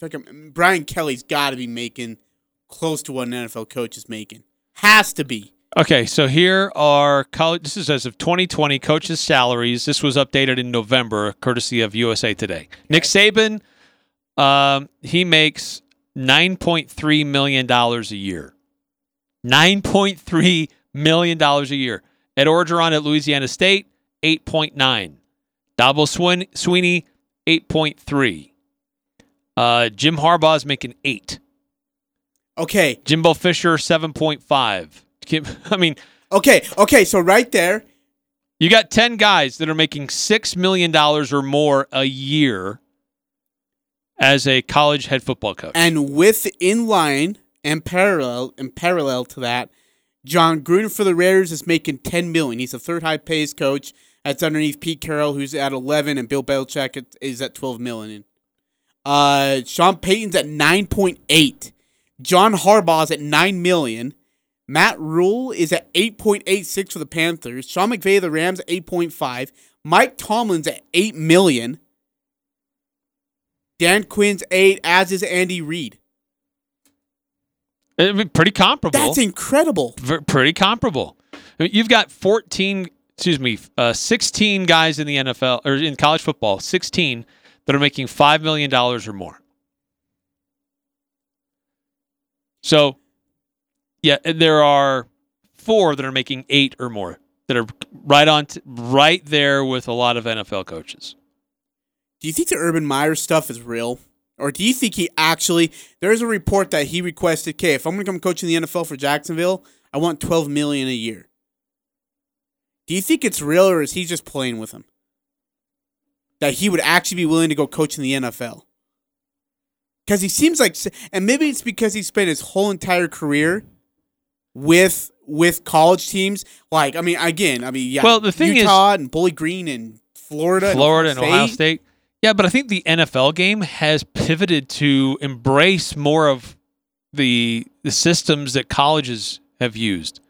I, I feel like I'm, Brian Kelly's got to be making close to what an NFL coach is making. Has to be. Okay, so here are college. This is as of 2020 coaches' salaries. This was updated in November, courtesy of USA Today. Nick Saban, um, he makes 9.3 million dollars a year. 9.3 million dollars a year. Ed Orgeron at Louisiana State, 8.9. Dabo Swin- Swinney, 8.3. Uh, Jim Harbaugh is making eight. Okay, Jimbo Fisher, 7.5. *laughs* I mean, okay, okay. So right there, You got 10 guys that are making $6 million or more a year as a college head football coach. And with in line and parallel and parallel to that, Jon Gruden for the Raiders is making ten million. He's the third high paid coach. That's underneath Pete Carroll, who's at eleven, and Bill Belichick is at twelve million. Uh, Sean Payton's at nine point eight. John Harbaugh's at nine million. Matt Rhule is at eight point eight six for the Panthers. Sean McVay of the Rams at eight point five. Mike Tomlin's at eight million. Dan Quinn's eight, as is Andy Reid. I mean, pretty comparable. That's incredible. Ver- pretty comparable. I mean, You've got 14, excuse me, uh, 16 guys in the NFL or in college football, 16 that are making $5 million or more. So, yeah, there are four that are making eight or more that are right on, t- right there with a lot of NFL coaches. Do you think the Urban Meyer stuff is real? Or do you think he actually there's a report that he requested, okay, if I'm gonna come coach in the NFL for Jacksonville, I want twelve million a year. Do you think it's real or is he just playing with him? That he would actually be willing to go coach in the NFL? Because he seems like and maybe it's because he spent his whole entire career with with college teams. Like, I mean, again, I mean, yeah. Well, the thing Utah is, and Bowling Green and Florida, Florida and and Ohio State. Yeah, but I think the NFL game has pivoted to embrace more of the the systems that colleges have used,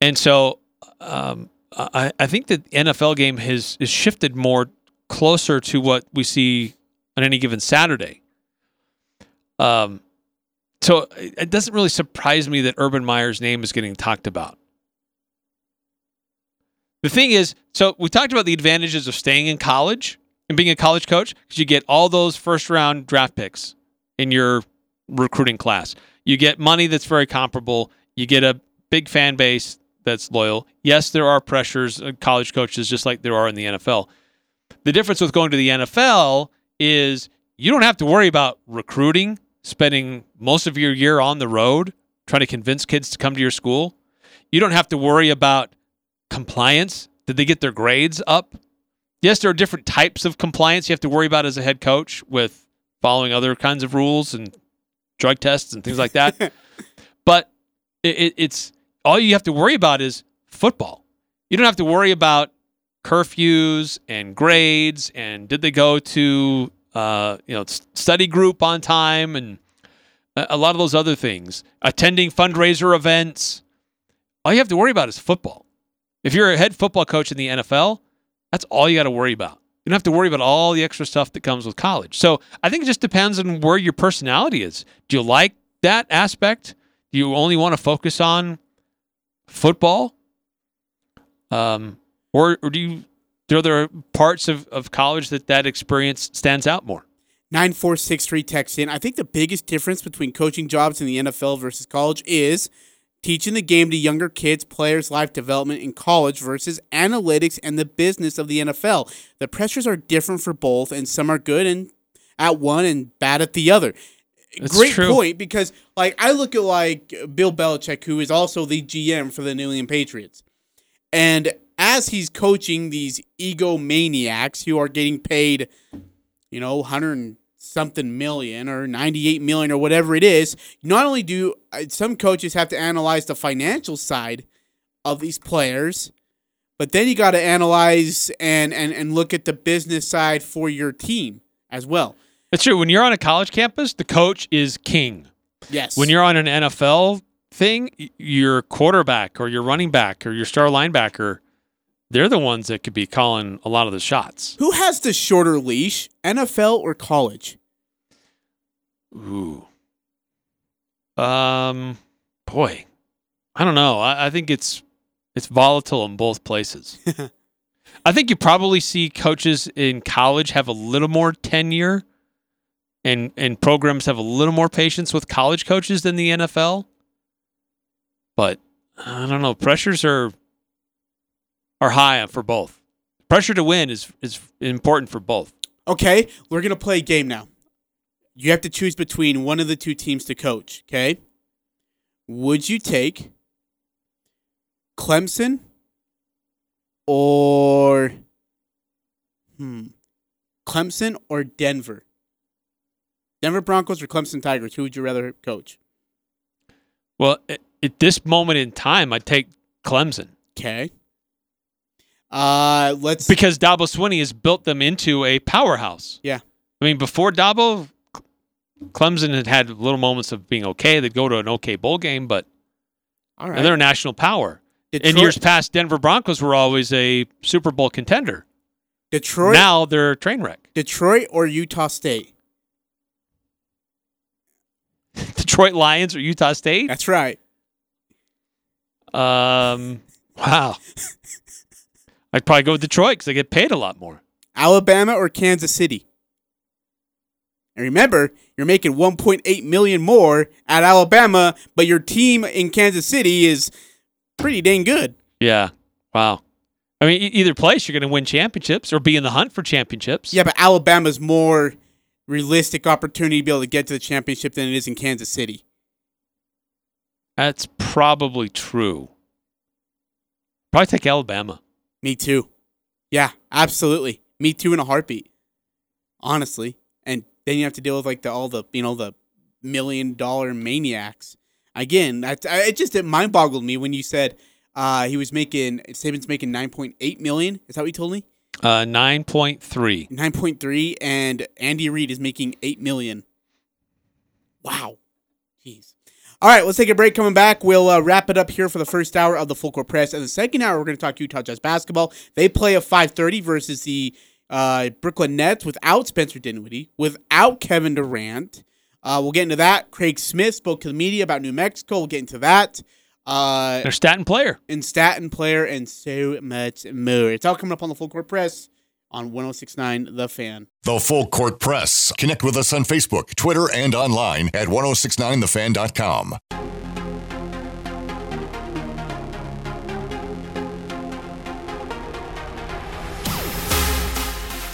and so um, I, I think that the NFL game has is shifted more closer to what we see on any given Saturday. Um, so it doesn't really surprise me that Urban Meyer's name is getting talked about. The thing is, so we talked about the advantages of staying in college and being a college coach because you get all those first round draft picks in your recruiting class. You get money that's very comparable. You get a big fan base that's loyal. Yes, there are pressures, uh, college coaches, just like there are in the NFL. The difference with going to the NFL is you don't have to worry about recruiting, spending most of your year on the road trying to convince kids to come to your school. You don't have to worry about compliance. Did they get their grades up? Yes, there are different types of compliance you have to worry about as a head coach with following other kinds of rules and drug tests and things like that. *laughs* but it, it, it's all you have to worry about is football. You don't have to worry about curfews and grades and did they go to uh, you know study group on time and a, lot of those other things. Attending fundraiser events. All you have to worry about is football. If you're a head football coach in the NFL, that's all you got to worry about. You don't have to worry about all the extra stuff that comes with college. So I think it just depends on where your personality is. Do you like that aspect? Do you only want to focus on football? Um, or, or do you are there parts of, of college that that experience stands out more? 9463 text in. I think the biggest difference between coaching jobs in the NFL versus college is teaching the game to younger kids, players' life development in college versus analytics and the business of the NFL. The pressures are different for both, and some are good and at one and bad at the other. That's Great true. point because like I look at like Bill Belichick, who is also the GM for the New England Patriots. And as he's coaching these egomaniacs who are getting paid, you know, 100 something million or 98 million or whatever it is, not only do uh, some coaches have to analyze the financial side of these players, but then you got to analyze and, and, and look at the business side for your team as well. It's true. When you're on a college campus, the coach is king. Yes. When you're on an NFL thing, your quarterback or your running back or your star linebacker, they're the ones that could be calling a lot of the shots. Who has the shorter leash, NFL or college? Ooh. Um, boy, I don't know. I, I think it's it's volatile in both places. *laughs* I think you probably see coaches in college have a little more tenure, and and programs have a little more patience with college coaches than the NFL. But I don't know. Pressures are are high for both. Pressure to win is is important for both. Okay, we're going to play a game now. You have to choose between one of the two teams to coach, okay? Would you take Clemson or hmm, Clemson or Denver? Denver Broncos or Clemson Tigers? Who would you rather coach? Well, at, at this moment in time, I'd take Clemson. Okay. Uh, let's because Dabo Swinney has built them into a powerhouse. Yeah. I mean, before Dabo, Clemson had had little moments of being okay. They'd go to an okay bowl game, but all and they're a national power. In years past, Denver Broncos were always a Super Bowl contender. Detroit, Now they're a train wreck. Detroit or Utah State? *laughs* Detroit Lions or Utah State. That's right. Um, wow. *laughs* I'd probably go with Detroit because they get paid a lot more. Alabama or Kansas City? And remember, you're making 1.8 million more at Alabama, but your team in Kansas City is pretty dang good. Yeah. Wow. I mean, either place, you're going to win championships or be in the hunt for championships. Yeah, but Alabama's more realistic opportunity to be able to get to the championship than it is in Kansas City. That's probably true. Probably take Alabama. Me too. Yeah, absolutely. Me too in a heartbeat. Honestly. And then you have to deal with like the all the you know the million dollar maniacs. Again, that I- it just it mind boggled me when you said uh, he was making Saban's making nine point eight million. Is that what you told me? Uh, 9.3. Nine point three, and Andy Reid is making eight million. Wow, jeez. All right, let's take a break. Coming back, we'll uh, wrap it up here for the first hour of the Full Court Press. And the second hour, we're going to talk Utah Jazz basketball. They play at five thirty versus the uh, Brooklyn Nets without Spencer Dinwiddie, without Kevin Durant. Uh, we'll get into that. Craig Smith spoke to the media about New Mexico. We'll get into that. Uh, They're statin player. and Staten player and so much more. It's all coming up on the Full Court Press on 1069 The Fan. The Full Court Press. Connect with us on Facebook, Twitter, and online at 1069thefan.com.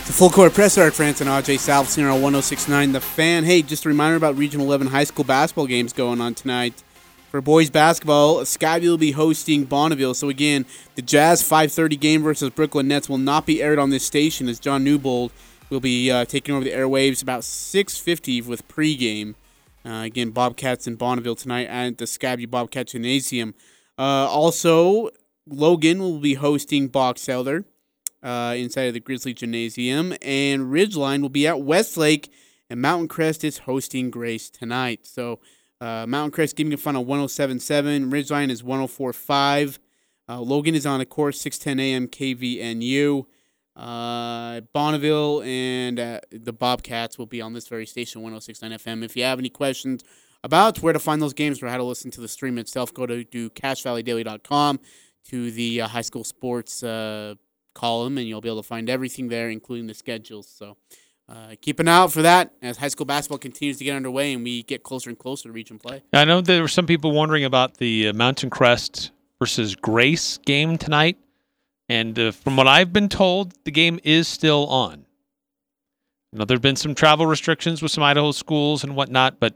The Full Court Press, Eric Frandsen and AJ Salves here on 1069 The Fan. Hey, just a reminder about Regional 11 high school basketball games going on tonight. For boys basketball, Skyview will be hosting Bonneville. So again, the Jazz 5:30 game versus Brooklyn Nets will not be aired on this station as John Newbold will be uh, taking over the airwaves about 6:50 with pregame. Uh, again, Bobcats in Bonneville tonight at the Skyview Bobcat Gymnasium. Uh, also, Logan will be hosting Box Elder uh, inside of the Grizzly Gymnasium, and Ridgeline will be at Westlake, and Mountain Crest is hosting Grace tonight. So uh, Mountain Crest giving a fun on 107.7, Ridgeline is 104.5. Uh, Logan is on, of course, 6:10 a.m. KVNU. Uh, Bonneville and uh, the Bobcats will be on this very station, 106.9 FM. If you have any questions about where to find those games or how to listen to the stream itself, go to do CacheValleyDaily.com to the uh, high school sports uh, column, and you'll be able to find everything there, including the schedules. So uh, keep an eye out for that as high school basketball continues to get underway and we get closer and closer to region play. I know there were some people wondering about the uh, Mountain Crest versus Grace game tonight. And uh, from what I've been told, the game is still on. Now, there have been some travel restrictions with some Idaho schools and whatnot, but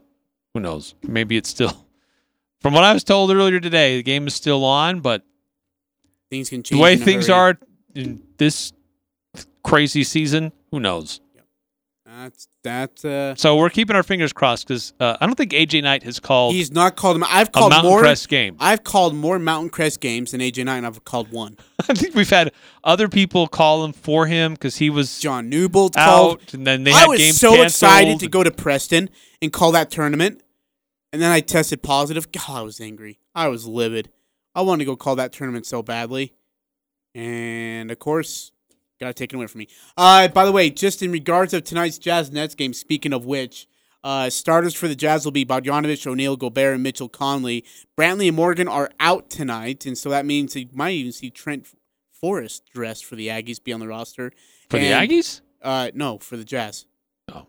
who knows? Maybe it's still. *laughs* From what I was told earlier today, the game is still on, but Things can change. the way things hurry. are in this crazy season, who knows? That's that's uh. So we're keeping our fingers crossed because uh, I don't think AJ Knight has called He's not called him. I've called Mountain more. Crest game. I've called more Mountain Crest games than AJ Knight, and I've called one. *laughs* I think we've had other people call him for him because he was John Newbold called. out, and then they I had was games so excited to go to Preston and call that tournament, and then I tested positive. God, I was angry. I was livid. I wanted to go call that tournament so badly, and of course, got it taken away from me. Uh, by the way, just in regards of tonight's Jazz Nets game. Speaking of which, uh, starters for the Jazz will be Bogdanovich, O'Neale, Gobert, and Mitchell Conley. Brantley and Morgan are out tonight, and so that means you might even see Trent Forrest dressed for the Aggies be on the roster. for the Aggies. uh, no, for the Jazz. Oh.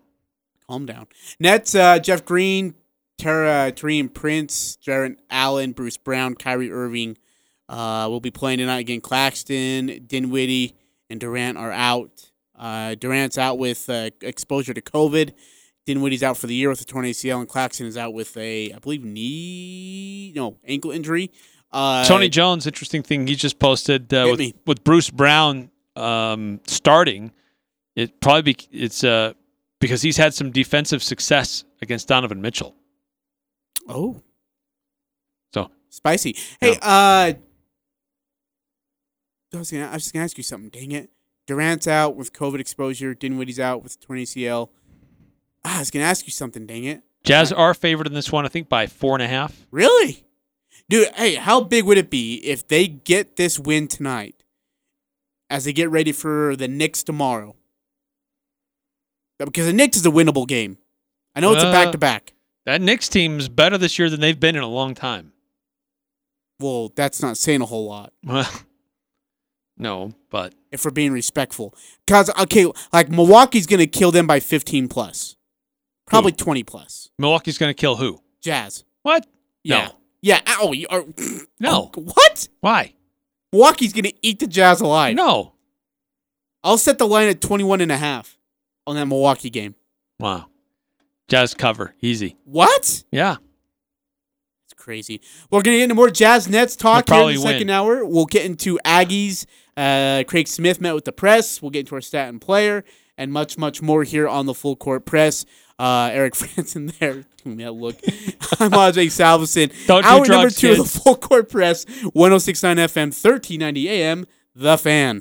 Calm down. Nets, uh, Jeff Green, Tara, Taurean Prince, Jarrett Allen, Bruce Brown, Kyrie Irving uh, will be playing tonight again. Claxton, Dinwiddie, and Durant are out. Uh, Durant's out with uh, exposure to COVID. Dinwiddie's out for the year with a torn ACL, and Claxton is out with a, I believe, knee, no, ankle injury. Uh, Tony Jones, interesting thing he just posted uh, with with Bruce Brown um, starting. It probably be, it's uh, because he's had some defensive success against Donovan Mitchell. Oh. So Spicy. Hey, uh I was, gonna, I was just gonna ask you something. Dang it, Durant's out with COVID exposure. Dinwiddie's out with torn ACL. Ah, I was gonna ask you something. Dang it. Jazz are favored in this one, I think, by four and a half. Really, dude? Hey, how big would it be if they get this win tonight, as they get ready for the Knicks tomorrow? Because the Knicks is a winnable game. I know it's a back to back. That Knicks team's better this year than they've been in a long time. Well, that's not saying a whole lot. Well, *laughs* no, but if we're being respectful. Because okay, like Milwaukee's gonna kill them by fifteen plus, probably twenty plus. Milwaukee's going to kill who? Jazz. What? Yeah. No. Yeah. Oh, you are. No. Oh, what? Why? Milwaukee's going to eat the Jazz alive. No. I'll set the line at 21 and a half on that Milwaukee game. Wow. Jazz cover. Easy. What? Yeah. It's crazy. We're going to get into more Jazz Nets talk They'll here in the second win. hour. We'll get into Aggies. Uh, Craig Smith met with the press. We'll get into our stat and player and much, much more here on the Full Court Press. Uh, Eric *laughs* Frandsen there. Give me that look. *laughs* I'm AJ Salvesen. Don't do Hour number drugs, two of the. Full Court Press, 1069 FM, 1390 AM, The Fan.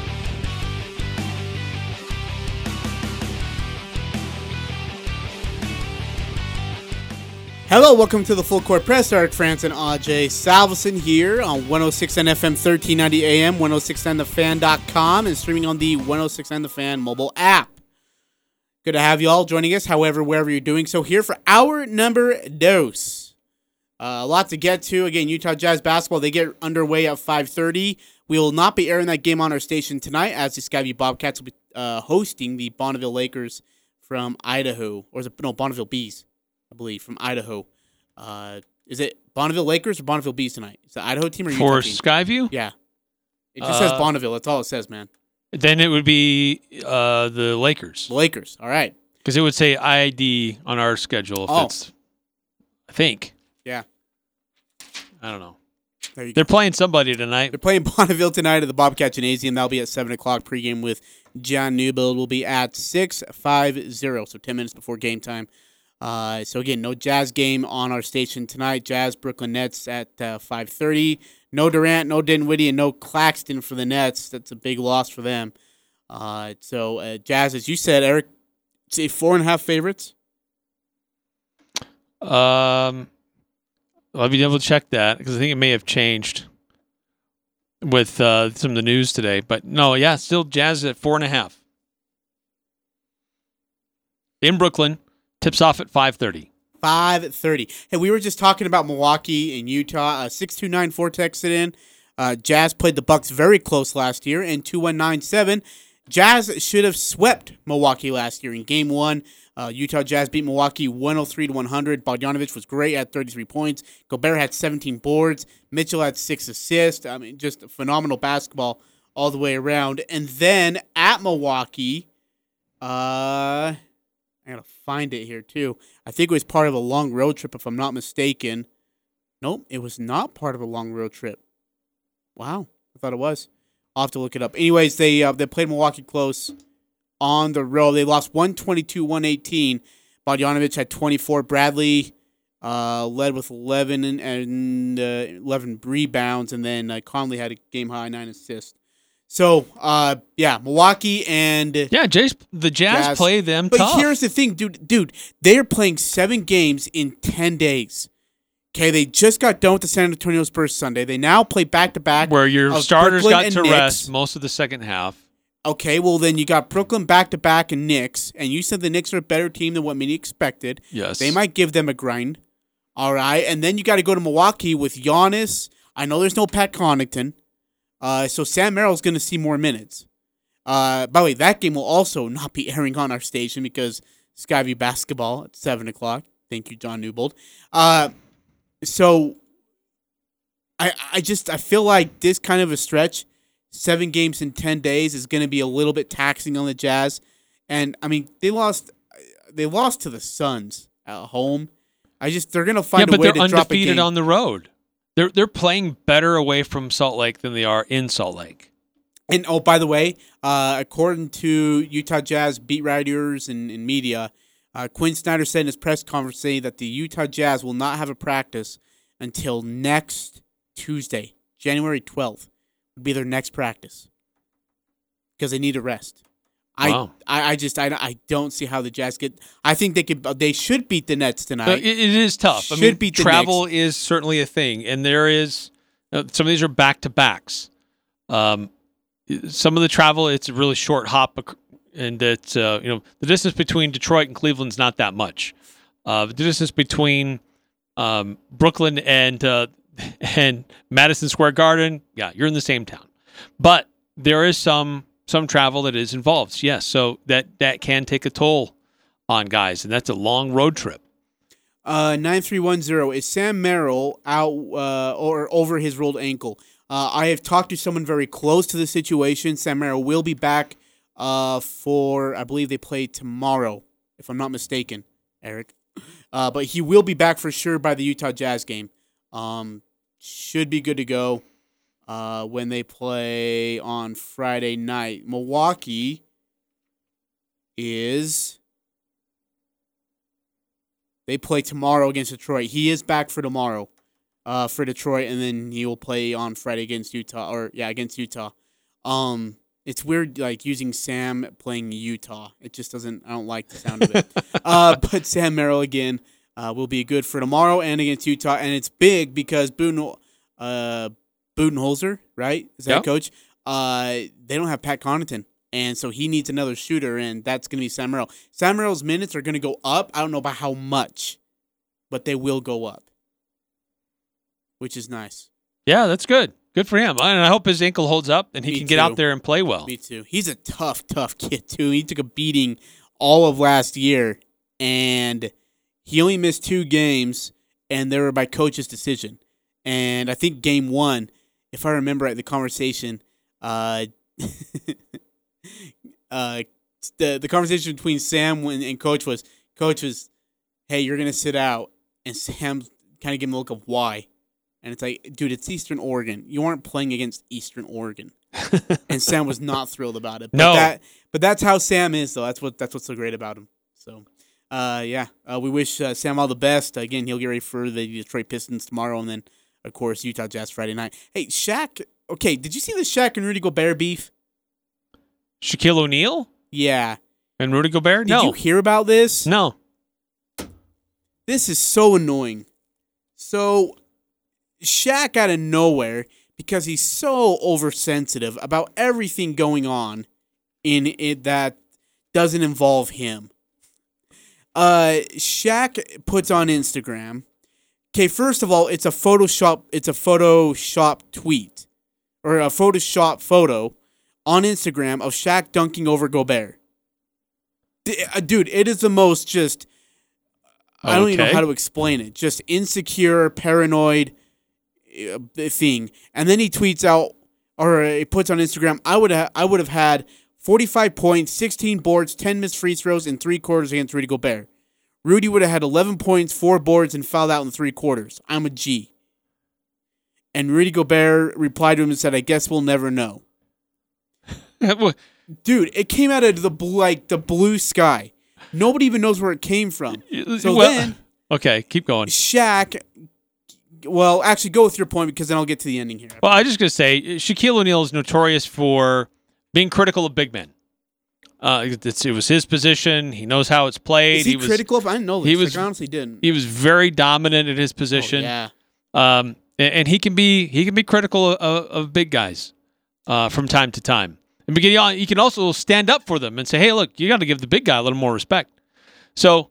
Hello, welcome to the Full Court Press. Eric Frandsen and AJ Salvesen here on 106.9 FM, 1390 AM, 106.9thefan.com, and streaming on the 106.9 The Fan mobile app. Good to have you all joining us, however, wherever you're doing so. Here for our number dose. Uh, a lot to get to. Again, Utah Jazz basketball, they get underway at 5.30. We will not be airing that game on our station tonight as the Skyview Bobcats will be uh, hosting the Bonneville Lakers from Idaho. Or is it, no, Bonneville Bees. I believe, from Idaho. Uh, is it Bonneville Lakers or Bonneville Bees tonight? Is the Idaho team or Utah For team? Skyview, Yeah. It just says Uh, Bonneville. That's all it says, man. then it would be uh, the Lakers The Lakers. All right. because it would say ID on our schedule. If Oh. it's, I think. Yeah. I don't know. There you go. They're playing somebody tonight. They're playing *laughs* Bonneville tonight at the Bobcat Gymnasium. That'll be at 7 o'clock. Pregame with John Newbold will be at 6.50, so 10 minutes before game time. Uh, so, again, no Jazz game on our station tonight. Jazz, Brooklyn Nets at uh, 5.30. No Durant, no Dinwiddie, and no Claxton for the Nets. That's a big loss for them. Uh, so, uh, Jazz, as you said, Eric, say four and a half favorites. Um, me double check that because I think it may have changed with uh, some of the news today. But no, yeah, still Jazz at four and a half in Brooklyn. Tips off at five thirty. 5:30. Hey, we were just talking about Milwaukee and Utah. Uh, 629 Vortex it in. Uh, Jazz played the Bucks very close last year in 2197. Jazz should have swept Milwaukee last year in game 1. Uh, Utah Jazz beat Milwaukee 103 to 100. Bogdanovich was great at 33 points. Gobert had 17 boards. Mitchell had 6 assists. I mean, just phenomenal basketball all the way around. And then at Milwaukee, uh I gotta find it here too. I think it was part of a long road trip, if I'm not mistaken. Nope, it was not part of a long road trip. Wow, I thought it was. I'll have to look it up. Anyways, they uh, they played Milwaukee close on the road. They lost 122-118. Bogdanovich had 24. Bradley uh, led with 11 and, and uh, 11 rebounds, and then uh, Conley had a game high nine assists. So, uh, yeah, Milwaukee and Yeah, Jay's, the Jazz, Jazz. play them but tough. here's the thing, dude. Dude, they're playing seven games in ten days. Okay, they just got done with the San Antonio Spurs Sunday. They now play back to back. where your starters Brooklyn got to Knicks. rest most of the second half. Okay, well then you got Brooklyn back to back and Knicks, and you said the Knicks are a better team than what many expected. Yes, They might give them a grind. All right, and then you got to go to Milwaukee with Giannis. I know there's no Pat Connaughton, uh, so Sam Merrill's going to see more minutes. Uh, by the way, that game will also not be airing on our station because Skyview basketball at seven o'clock. Thank you, John Newbold. Uh, so I I just I feel like this kind of a stretch, seven games in ten days, is going to be a little bit taxing on the Jazz. And I mean, they lost they lost to the Suns at home. I just they're going to yeah, find but a way to drop a game. but they're undefeated on the road. They're they're playing better away from Salt Lake than they are in Salt Lake. And oh, by the way, uh, according to Utah Jazz beat writers and, and media, uh, Quin Snyder said in his press conference saying that the Utah Jazz will not have a practice until next Tuesday, January 12th, would be their next practice because they need a rest. Wow. I, I, I just I, I don't see how the Jazz get. I think they could they should beat the Nets tonight. But it, it is tough. I Should mean, beat travel is certainly a thing, and there is uh, some of these are back to backs. Um, some of the travel it's a really short hop, and it's uh, you know the distance between Detroit and Cleveland's not that much. Uh, the distance between um, Brooklyn and uh, *laughs* and Madison Square Garden, yeah, you're in the same town. But there is some some travel that is involved. Yes, so that that can take a toll on guys, and that's a long road trip. Uh, nine three one zero is Sam Merrill out uh, or over his rolled ankle. Uh, I have talked to someone very close to the situation. Sam Merrill will be back uh, for I believe they play tomorrow, if I'm not mistaken, Eric. Uh, but he will be back for sure by the Utah Jazz game. Um, should be good to go uh, when they play on Friday night. Milwaukee is they play tomorrow against Detroit. He is back for tomorrow uh, for Detroit, and then he will play on Friday against Utah. Or yeah, against Utah. Um, it's weird like using Sam playing Utah. It just doesn't. I don't like the sound of it. *laughs* uh, but Sam Merrill again uh, will be good for tomorrow and against Utah, and it's big because Boone, uh, Budenholzer, right? Is that Yep. coach? Uh, they don't have Pat Connaughton. And so he needs another shooter, and that's going to be Sam Merrill. Sam Merrill's minutes are going to go up. I don't know about how much, but they will go up, which is nice. Yeah, that's good. Good for him. And I hope his ankle holds up and he Me can get out there and play well. Me too. He's a tough, tough kid too. He took a beating all of last year, and he only missed two games, and they were by coach's decision. And I think game one, if I remember right, the conversation, uh, *laughs* uh, the the conversation between Sam and, and coach was, coach was, hey, you're gonna sit out, and Sam kind of gave him a look of why. And it's like, dude, it's Eastern Oregon. You aren't playing against Eastern Oregon *laughs* and Sam was not thrilled about it. But No. that, but that's how Sam is, though. That's what that's what's so great about him. So, uh, yeah, uh, we wish uh, Sam all the best. Again, he'll get ready for the Detroit Pistons tomorrow, and then of course Utah Jazz Friday night. Hey, Shaq. Okay, did you see the Shaq and Rudy Gobert beef? Shaquille O'Neal Yeah. and Rudy Gobert? Did no. you hear about this? no. This is so annoying. So, Shaq out of nowhere because he's so oversensitive about everything going on in it that doesn't involve him. Uh, Shaq puts on Instagram. Okay, first of all, it's a Photoshop. It's a Photoshop tweet or a Photoshop photo on Instagram of Shaq dunking over Gobert. Uh, Dude, it is the most just I don't even know how to explain it. Just insecure, paranoid uh, thing. And then he tweets out or he puts on Instagram, I would ha- I would have had 45 points, 16 boards, 10 missed free throws in 3 quarters against Rudy Gobert. Rudy would have had 11 points, 4 boards and fouled out in 3 quarters. I'm a G. And Rudy Gobert replied to him and said, "I guess we'll never know." *laughs* Dude, it came out of the bl- like the blue sky. Nobody even knows where it came from. So Well, then *laughs* okay, keep going. Shaq. Well, actually, go with your point because then I'll get to the ending here. Well, I'm just gonna say Shaquille O'Neal is notorious for being critical of big men. Uh, it's, it was his position. He knows how it's played. Is he, was critical of? I didn't know this. he was- I honestly didn't. he was very dominant in his Oh, position. yeah. Um, and, and he can be he can be critical of, of big guys uh, from time to time. And he can also stand up for them and say, "Hey, look, you got to give the big guy a little more respect." So,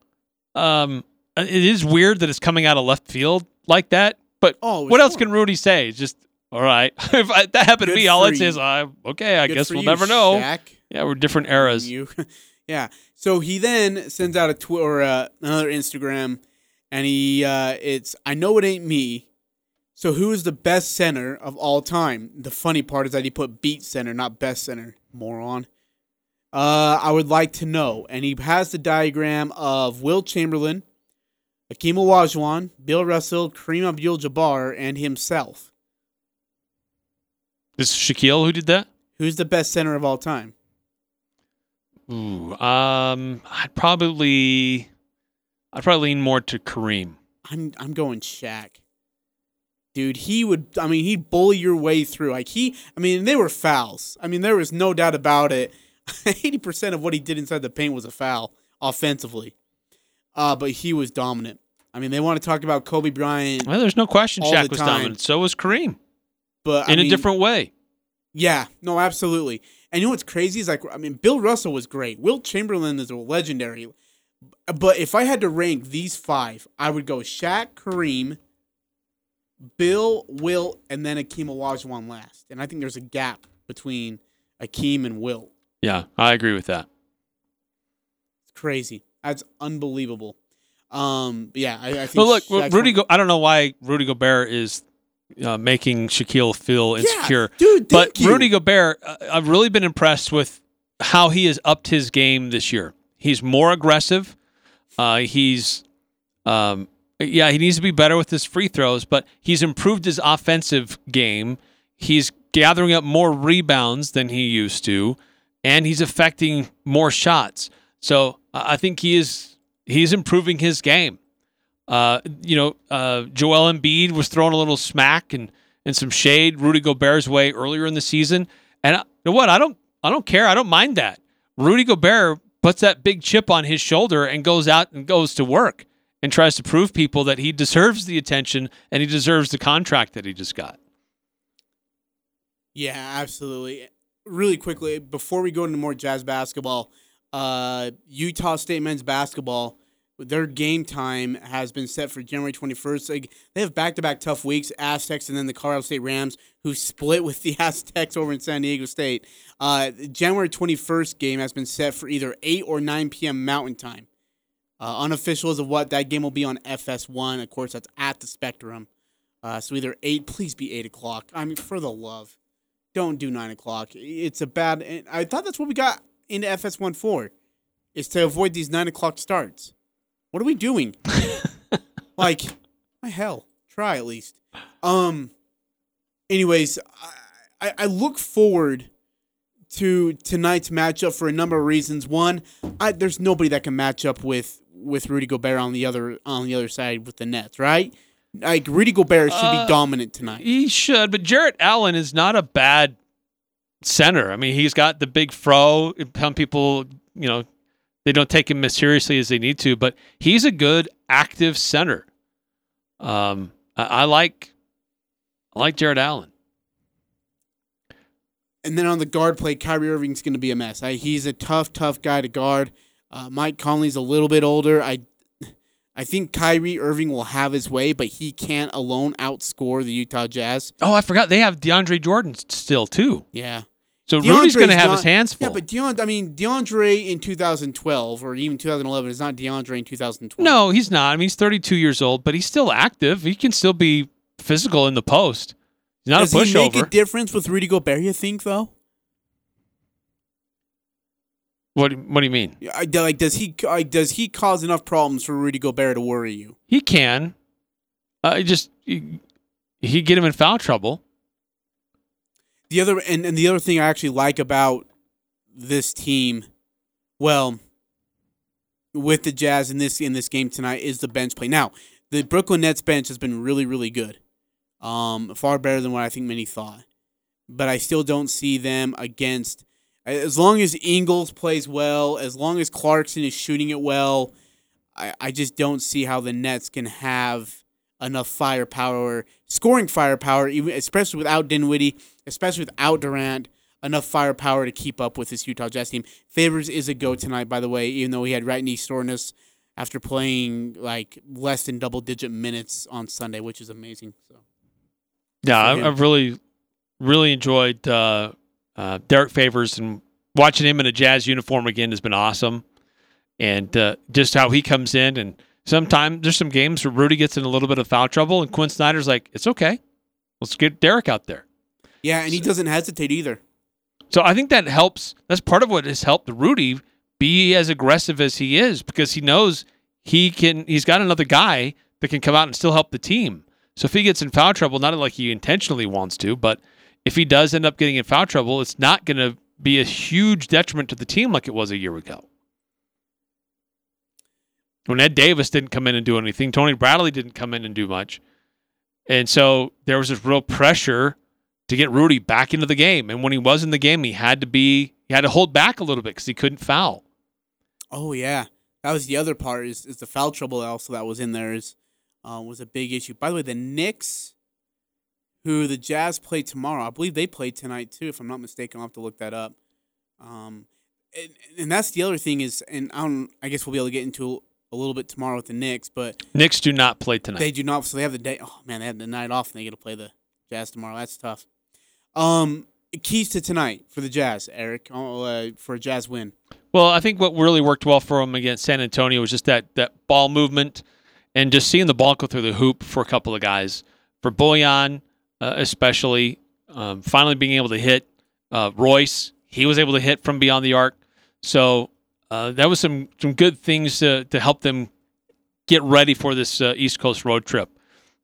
um, it is weird that it's coming out of left field like that. But Oh, what else can Rudy say? Just all right. *laughs* if I, that happened Good to me, all I'd say is, uh, "Okay, I Good guess we'll you, never know." Shaq. Yeah, we're different eras. You, *laughs* yeah. So he then sends out a tweet or uh, another Instagram, and he uh, it's I know it ain't me. So who is the best center of all time? The funny part is that he put beat center, not best center. Moron. Uh, I would like to know, and he has the diagram of Wilt Chamberlain, Akeem Olajuwon, Bill Russell, Kareem Abdul-Jabbar, and himself. This is Shaquille who did that. Who's the best center of all time? Ooh, um, I'd probably, I'd probably lean more to Kareem. I'm I'm going Shaq. Dude, he would I mean he'd bully your way through. Like he I mean they were fouls. I mean there was no doubt about it. *laughs* 80% of what he did inside the paint was a foul offensively. Uh but he was dominant. I mean they want to talk about Kobe Bryant, Well, there's no question Shaq was time. dominant. So was Kareem but I in a different way. Yeah, no, absolutely. And you know what's crazy is like I mean Bill Russell was great. Wilt Chamberlain is a legendary. But if I had to rank these five, I would go Shaq, Kareem, Bill, Wilt, and then Akeem Olajuwon last. And I think there's a gap between Akeem and Wilt. Yeah, I agree with that. It's crazy. That's unbelievable. Um, yeah, I, I think. But look, Shaq's Rudy. Go- I don't know why Rudy Gobert is uh, making Shaquille feel insecure. dude, but you. Rudy Gobert, uh, I've really been impressed with how he has upped his game this year. He's more aggressive. Uh, he's, um, yeah, he needs to be better with his free throws, but he's improved his offensive game. He's gathering up more rebounds than he used to, and he's affecting more shots. So I think he is he's improving his game. Uh, you know, uh, Joel Embiid was throwing a little smack and, and some shade Rudy Gobert's way earlier in the season. And I, you know what? I don't I don't care. I don't mind that. Rudy Gobert puts that big chip on his shoulder and goes out and goes to work and tries to prove people that he deserves the attention and he deserves the contract that he just got. Yeah, absolutely. Really quickly, before we go into more jazz basketball, uh, Utah State men's basketball, their game time has been set for January 21st. Like, they have back to back tough weeks Aztecs and then the Colorado State Rams, who split with the *laughs* Aztecs over in San Diego State. Uh, January 21st game has been set for either 8 or 9 p.m. Mountain Time. Uh, unofficial as of what that game will be on FS1. Of course, that's at the Spectrum. Uh, so either 8, please be 8 o'clock. I mean, for the love don't do nine o'clock. It's a bad. I thought that's what we got into FS1 for, is to avoid these nine o'clock starts. What are we doing? *laughs* like, my hell, try at least. Um. Anyways, I, I I look forward to tonight's matchup for a number of reasons. One, I, there's nobody that can match up with with Rudy Gobert on the other on the other side with the Nets, right? Like Rudy Gobert should Uh, be dominant tonight. He should, but Jarrett Allen is not a bad center. I mean, he's got the big fro. Some people, you know, they don't take him as seriously as they need to, but he's a good active center. Um, I, I like, I like Jarrett Allen. And then on the guard play, Kyrie Irving's going to be a mess. I, he's a tough, tough guy to guard. Uh, Mike Conley's a little bit older. I, I think Kyrie Irving will have his way, but he can't alone outscore the Utah Jazz. Oh, I forgot they have DeAndre Jordan still too. Yeah, So Rudy's going to have not- his hands full. yeah, but DeAndre, I mean DeAndre in 2012 or even 2011 is not DeAndre in 2012. no, he's not. I mean, he's 32 years old, but he's still active. He can still be physical in the post. He's not does a pushover. Does he make a difference with Rudy Gobert? You think though? what, what do you mean? I- Like, does he like, does he cause enough problems for Rudy Gobert to worry you? He can. Uh, he just he, he get him in foul trouble. The other and, and the other thing I actually like about this team, well, with the Jazz in this in this game tonight is the bench play. Now, the Brooklyn Nets bench has been really really good, um, far better than what I think many thought. But I still don't see them against as long as Ingles plays well, as long as Clarkson is shooting it well. I, I just don't see how the Nets can have enough firepower, scoring firepower, even especially without Dinwiddie, especially without Durant, enough firepower to keep up with this Utah Jazz team. Favors is a go tonight, by the way, even though he had right knee soreness after playing like less than double digit minutes on Sunday, which is amazing. So Yeah, I, him. I've really really enjoyed uh, uh, Derrick Favors and watching him in a Jazz uniform again has been awesome, and uh, just how he comes in and sometimes there's some games where Rudy gets in a little bit of foul trouble and Quin Snyder's like, it's okay, let's get Derrick out there. Yeah, and he doesn't hesitate either. So I think that helps. That's part of what has helped Rudy be as aggressive as he is because he knows he can. He's got another guy that can come out and still help the team. So if he gets in foul trouble, not like he intentionally wants to, but if he does end up getting in foul trouble, it's not going to be a huge detriment to the team like it was a year ago. When Ed Davis didn't come in and do anything, Tony Bradley didn't come in and do much. And so there was this real pressure to get Rudy back into the game. And when he was in the game, he had to be he had to hold back a little bit because he couldn't foul. Oh yeah, that was the other part. Is, is the foul trouble also that was in there is uh, was a big issue. By the way, the Knicks, who the Jazz play tomorrow, I believe they play tonight too. If I'm not mistaken, I'll have to look that up. Um, and, and that's the other thing is, and I don't. I guess we'll be able to get into a little bit tomorrow with the Knicks, but Knicks do not play tonight. they do not. So they have the day. Oh man, they have the night off, and they get to play the Jazz tomorrow. That's tough. Um, keys to tonight for the Jazz, Eric, uh, for a Jazz win. Well, I think what really worked well for him against San Antonio was just that that ball movement and just seeing the ball go through the hoop for a couple of guys. For Bojan, uh, especially, um, finally being able to hit. Uh, Royce, he was able to hit from beyond the arc. So uh, that was some some good things to to help them get ready for this uh, East Coast road trip.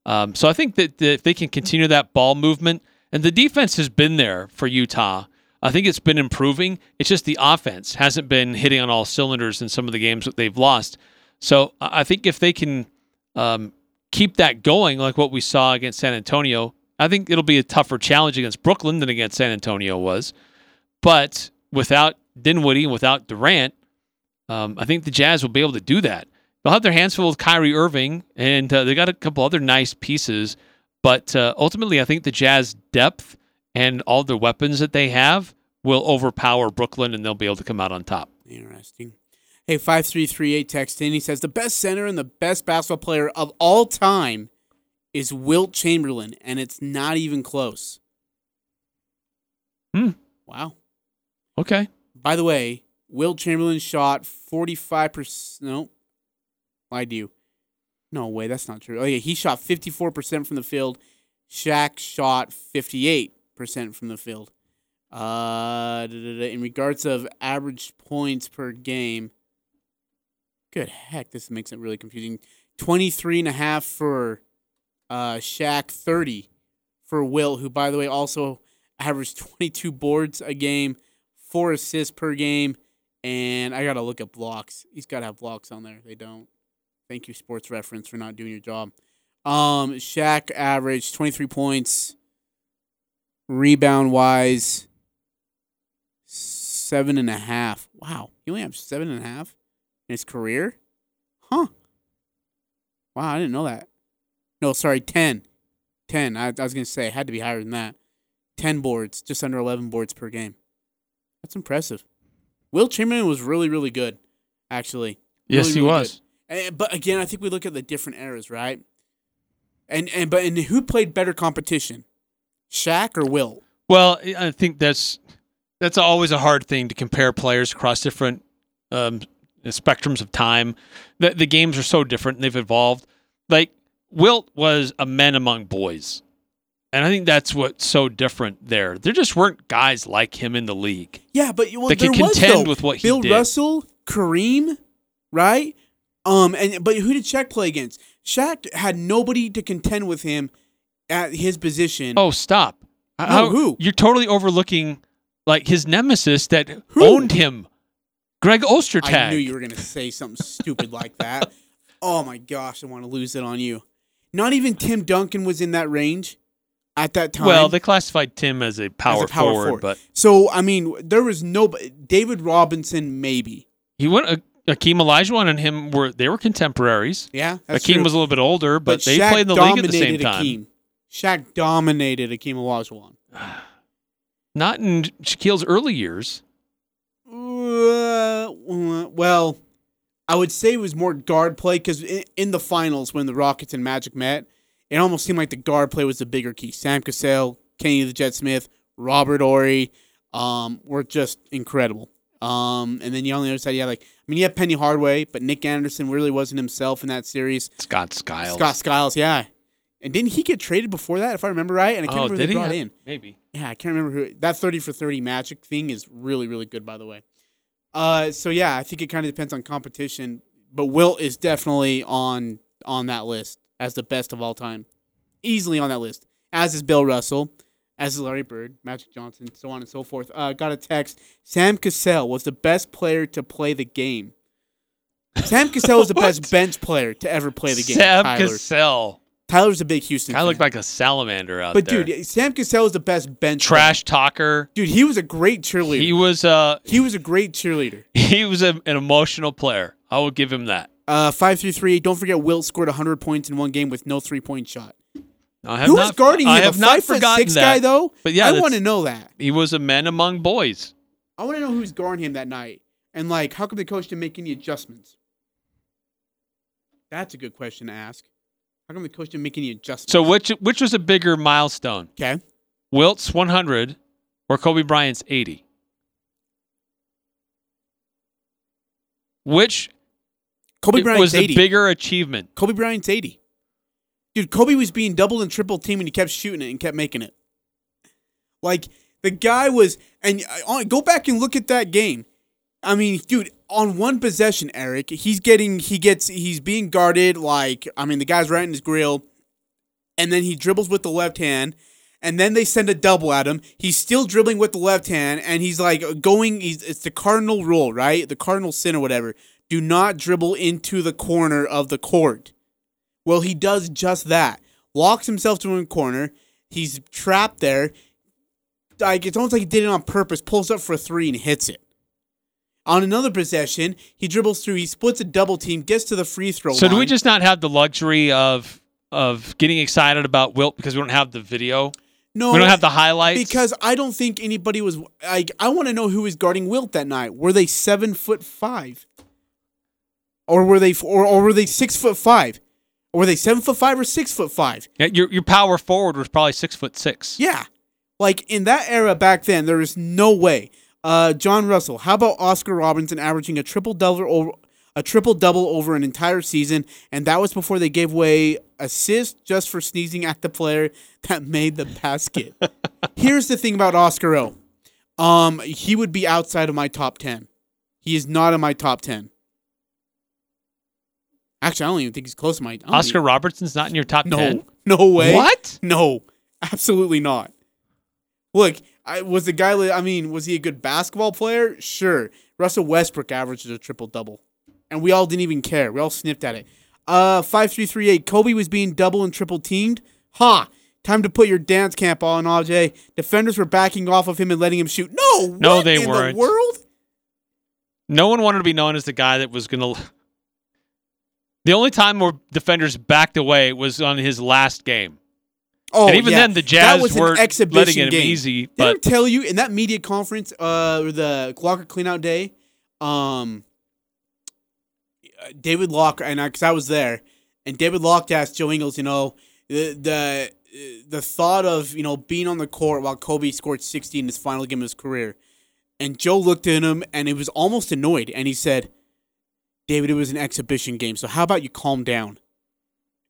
Um, so I think that, that if they can continue that ball movement, and the defense has been there for Utah. I think it's been improving. It's just the offense hasn't been hitting on all cylinders in some of the games that they've lost. So I think if they can um, keep that going, like what we saw against San Antonio, I think it'll be a tougher challenge against Brooklyn than against San Antonio was. But without Dinwiddie and without Durant, um, I think the Jazz will be able to do that. They'll have their hands full with Kyrie Irving, and uh, they got a couple other nice pieces. But uh, ultimately, I think the Jazz depth and all the weapons that they have will overpower Brooklyn, and they'll be able to come out on top. Interesting. Hey, five three three eight text in. He says the best center and the best basketball player of all time is Wilt Chamberlain, and it's not even close. Hmm. Wow. Okay. By the way, Wilt Chamberlain shot forty five percent. No, lied to you. No way, that's not true. Oh yeah, he shot fifty four percent from the field. Shaq shot fifty eight percent from the field. Uh, in regards of average points per game, good heck, this makes it really confusing. 23 and a half for uh, Shaq, 30 for Will, who, by the way, also averaged 22 boards a game, four assists per game, and I got to look at blocks. He's got to have blocks on there. They don't. Thank you, Sports Reference, for not doing your job. Um, Shaq averaged 23 points, rebound wise, seven and a half. Wow, he only has seven and a half in his career? Huh. Wow, I didn't know that. No, sorry, 10. 10. I, I was going to say, it had to be higher than that. 10 boards, just under 11 boards per game. That's impressive. Wilt Chamberlain was really, really good, actually. Yes, Really, he really was. good. And, but again, I think we look at the different eras, right? And and but and who played better competition, Shaq or Will? Well, I think that's that's always a hard thing to compare players across different um, spectrums of time. The the games are so different and they've evolved. Like Wilt was a man among boys. And I think that's what's so different there. There just weren't guys like him in the league. Yeah, but well, That could was contend though. with what he Bill did. Russell, Kareem, right? Um, and but who did Shaq play against? Shaq had nobody to contend with him at his position. Oh, stop. No, How- who? You're totally overlooking like his nemesis that Who? owned him. Greg Ostertag. I knew you were gonna say something stupid like that. *laughs* Oh my gosh, I want to lose it on you. Not even Tim Duncan was in that range at that time. Well, they classified Tim as a power, as a power forward, but so I mean, there was no David Robinson, maybe. he went. Uh, Akeem Olajuwon and him were they were contemporaries. Yeah, that's Akeem true. was a little bit older, but, they Shaq played in the league at the same dominated time. Akeem. Shaq dominated Akeem Olajuwon. *sighs* Not in Shaquille's early years. Uh, well, I would say it was more guard play because in, in the finals when the Rockets and Magic met, it almost seemed like the guard play was the bigger key. Sam Cassell, Kenny the Jet Smith, Robert Horry, um, were just incredible. Um, and then you on the other side, yeah, like I mean, you have Penny Hardaway, but Nick Anderson really wasn't himself in that series. Scott Skiles. Scott Skiles, yeah. And didn't he get traded before that, if I remember right? And I can't oh, remember who did they he? brought in. Maybe. Yeah, I can't remember who that thirty for thirty magic thing is really really good by the way. Uh, so yeah, I think it kind of depends on competition, but Wilt is definitely on on that list as the best of all time, easily on that list. As is Bill Russell, as Larry Bird, Magic Johnson, so on and so forth. Uh, got a text: Sam Cassell was the best player to play the game. Sam Cassell was the *laughs* best bench player to ever play the game. Sam Tyler. Cassell. Tyler's a big Houston. Of looked like a salamander out but there. But dude, Sam Cassell was the best bench player. trash talker. Dude, he was a great cheerleader. He was uh He was a great cheerleader. he was a, an emotional player. I will give him that. Uh, five three three. Don't forget, Wilt scored hundred points in one game with no three point shot. I have Who not, was guarding him? I have a not five foot forgotten six that. guy though. But yeah, I that's- want to know that. He was a man among boys. I want to know who's guarding him that night, and like, how come the coach didn't make any adjustments? That's a good question to ask. How come the coach didn't make any adjustments? So which which was a bigger milestone? okay, Wilt's 100 or Kobe Bryant's 80? Which Kobe Bryant's was the 80. bigger achievement? Kobe Bryant's 80. Dude, Kobe was being double and triple teamed and he kept shooting it and kept making it. Like the guy was, and uh, I- go back and look at that game. I mean, dude, on one possession, Eric, he's getting, he gets, he's being guarded. Like, I mean, the guy's right in his grill, and then he dribbles with the left hand, and then they send a double at him. He's still dribbling with the left hand, and he's like going. He's it's the cardinal rule, right? The cardinal sin or whatever. Do not dribble into the corner of the court. Well, he does just that. Walks himself to a corner. He's trapped there. Like it's almost like he did it on purpose. Pulls up for a three and hits it. On another possession, he dribbles through. He splits a double team, gets to the free throw So line. do we just not have the luxury of of getting excited about Wilt because we don't have the video? no? we don't have the highlights because I don't think anybody was like. I want to know who was guarding Wilt that night. Were they seven foot five, or were they or, or were they six foot five? Were they seven foot five or six foot five? Yeah, your your power forward was probably six foot six. Yeah. Like in that era back then, there is no way. Uh, John Russell, how about Oscar Robertson averaging a triple double over a triple double over an entire season, and that was before they gave away assists just for sneezing at the player that made the basket. *laughs* Here's the thing about Oscar O. Um, he would be outside of my top ten. He is not in my top ten. Actually, I don't even think he's close to my. Oscar even- Robertson's not in your top no, ten. no way. What? No, absolutely not. Look, I was the guy. I mean, was he a good basketball player? Sure. Russell Westbrook averages a triple double, and we all didn't even care. We all sniffed at it. Uh, five three three eight. Kobe was being double and triple teamed. Ha! Time to put your dance camp on, AJ. Defenders were backing off of him and letting him shoot. No, No, they in weren't. The world? No one wanted to be known as the guy that was gonna. The only time where defenders backed away was on his last game, Oh, and even yeah. then the that Jazz was weren't an exhibition letting it game. easy. Did I tell you in that media conference, uh, or the locker cleanout day, um, David Locke and I, because I, was there, and David Locke asked Joe Ingles, you know, the the the thought of you know being on the court while Kobe scored sixty in his final game of his career, and Joe looked at him and he was almost annoyed, and he said, "David, it was an exhibition game, so how about you calm down?"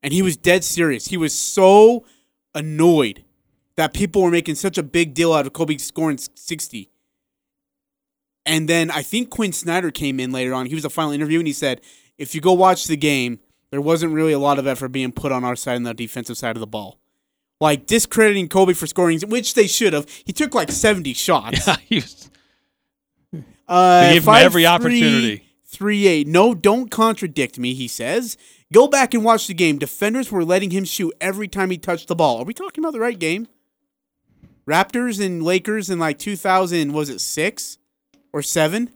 And he was dead serious. He was so annoyed that people were making such a big deal out of Kobe scoring 60. And then I think Quin Snyder came in later on. He was the final interview and he said, if you go watch the game, there wasn't really a lot of effort being put on our side on the defensive side of the ball. Like discrediting Kobe for scoring, which they should have. He took like 70 shots. *laughs* he was, Uh, They gave him every three, opportunity. Three eight. No, don't contradict me. He says. Go back and watch the game. Defenders were letting him shoot every time he touched the ball. Are we talking about the right game? Raptors and Lakers in like 2000. Was it six or seven?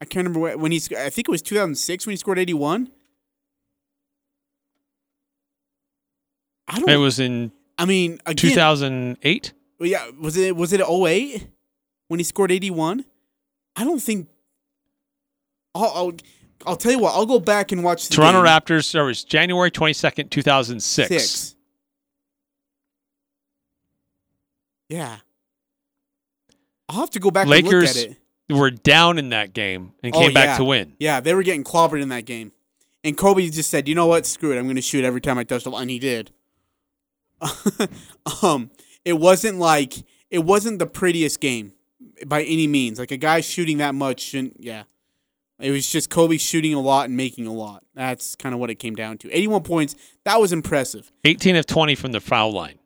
I can't remember when he. I think it was 2006 when he scored 81. I don't. it was in I mean, again, 2008. Yeah, was it was it 08 when he scored 81? I don't think I'll I'll, I'll tell you what, I'll go back and watch the Toronto game. Raptors. Or it was January 22nd, 2006. Six. Yeah. I'll have to go back and look Lakers at it. were down in that game and Oh, came back yeah. to win. Yeah, they were getting clobbered in that game. And Kobe just said, "You know what? Screw it. I'm going to shoot every time I touch the ball." And he did. *laughs* um, it wasn't like it wasn't the prettiest game by any means. Like a guy shooting that much shouldn't. Yeah, it was just Kobe shooting a lot and making a lot. That's kind of what it came down to. 81 points. That was impressive. 18 of 20 from the foul line.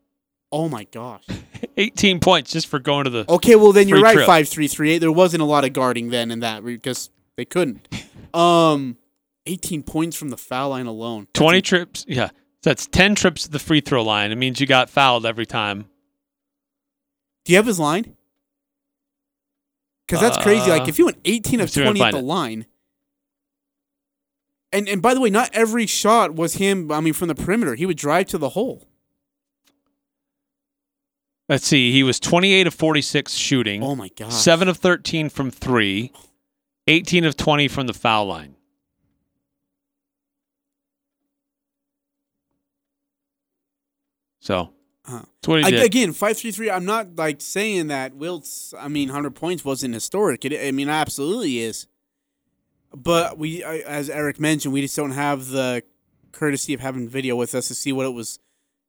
Oh my gosh. *laughs* 18 points just for going to the. Okay, well then you're right. trip. Five three three eight. There wasn't a lot of guarding then in that because they couldn't. *laughs* Um, 18 points from the foul line alone. That's 20 trips. Yeah. That's 10 trips to the free throw line. It means you got fouled every time. Do you have his line? Because that's crazy. Like uh, if you went 18 of 20 at the it. line. And and by the way, not every shot was him. I mean, from the perimeter, he would drive to the hole. Let's see. He was 28 of 46 shooting. Oh my god. 7 of 13 from 3. 18 of 20 from the foul line. So, that's what he I, again, five three three. I'm not like saying that Wilt's. I mean, hundred points wasn't historic. It, I mean, absolutely is. But we, I, as Eric mentioned, we just don't have the courtesy of having video with us to see what it was.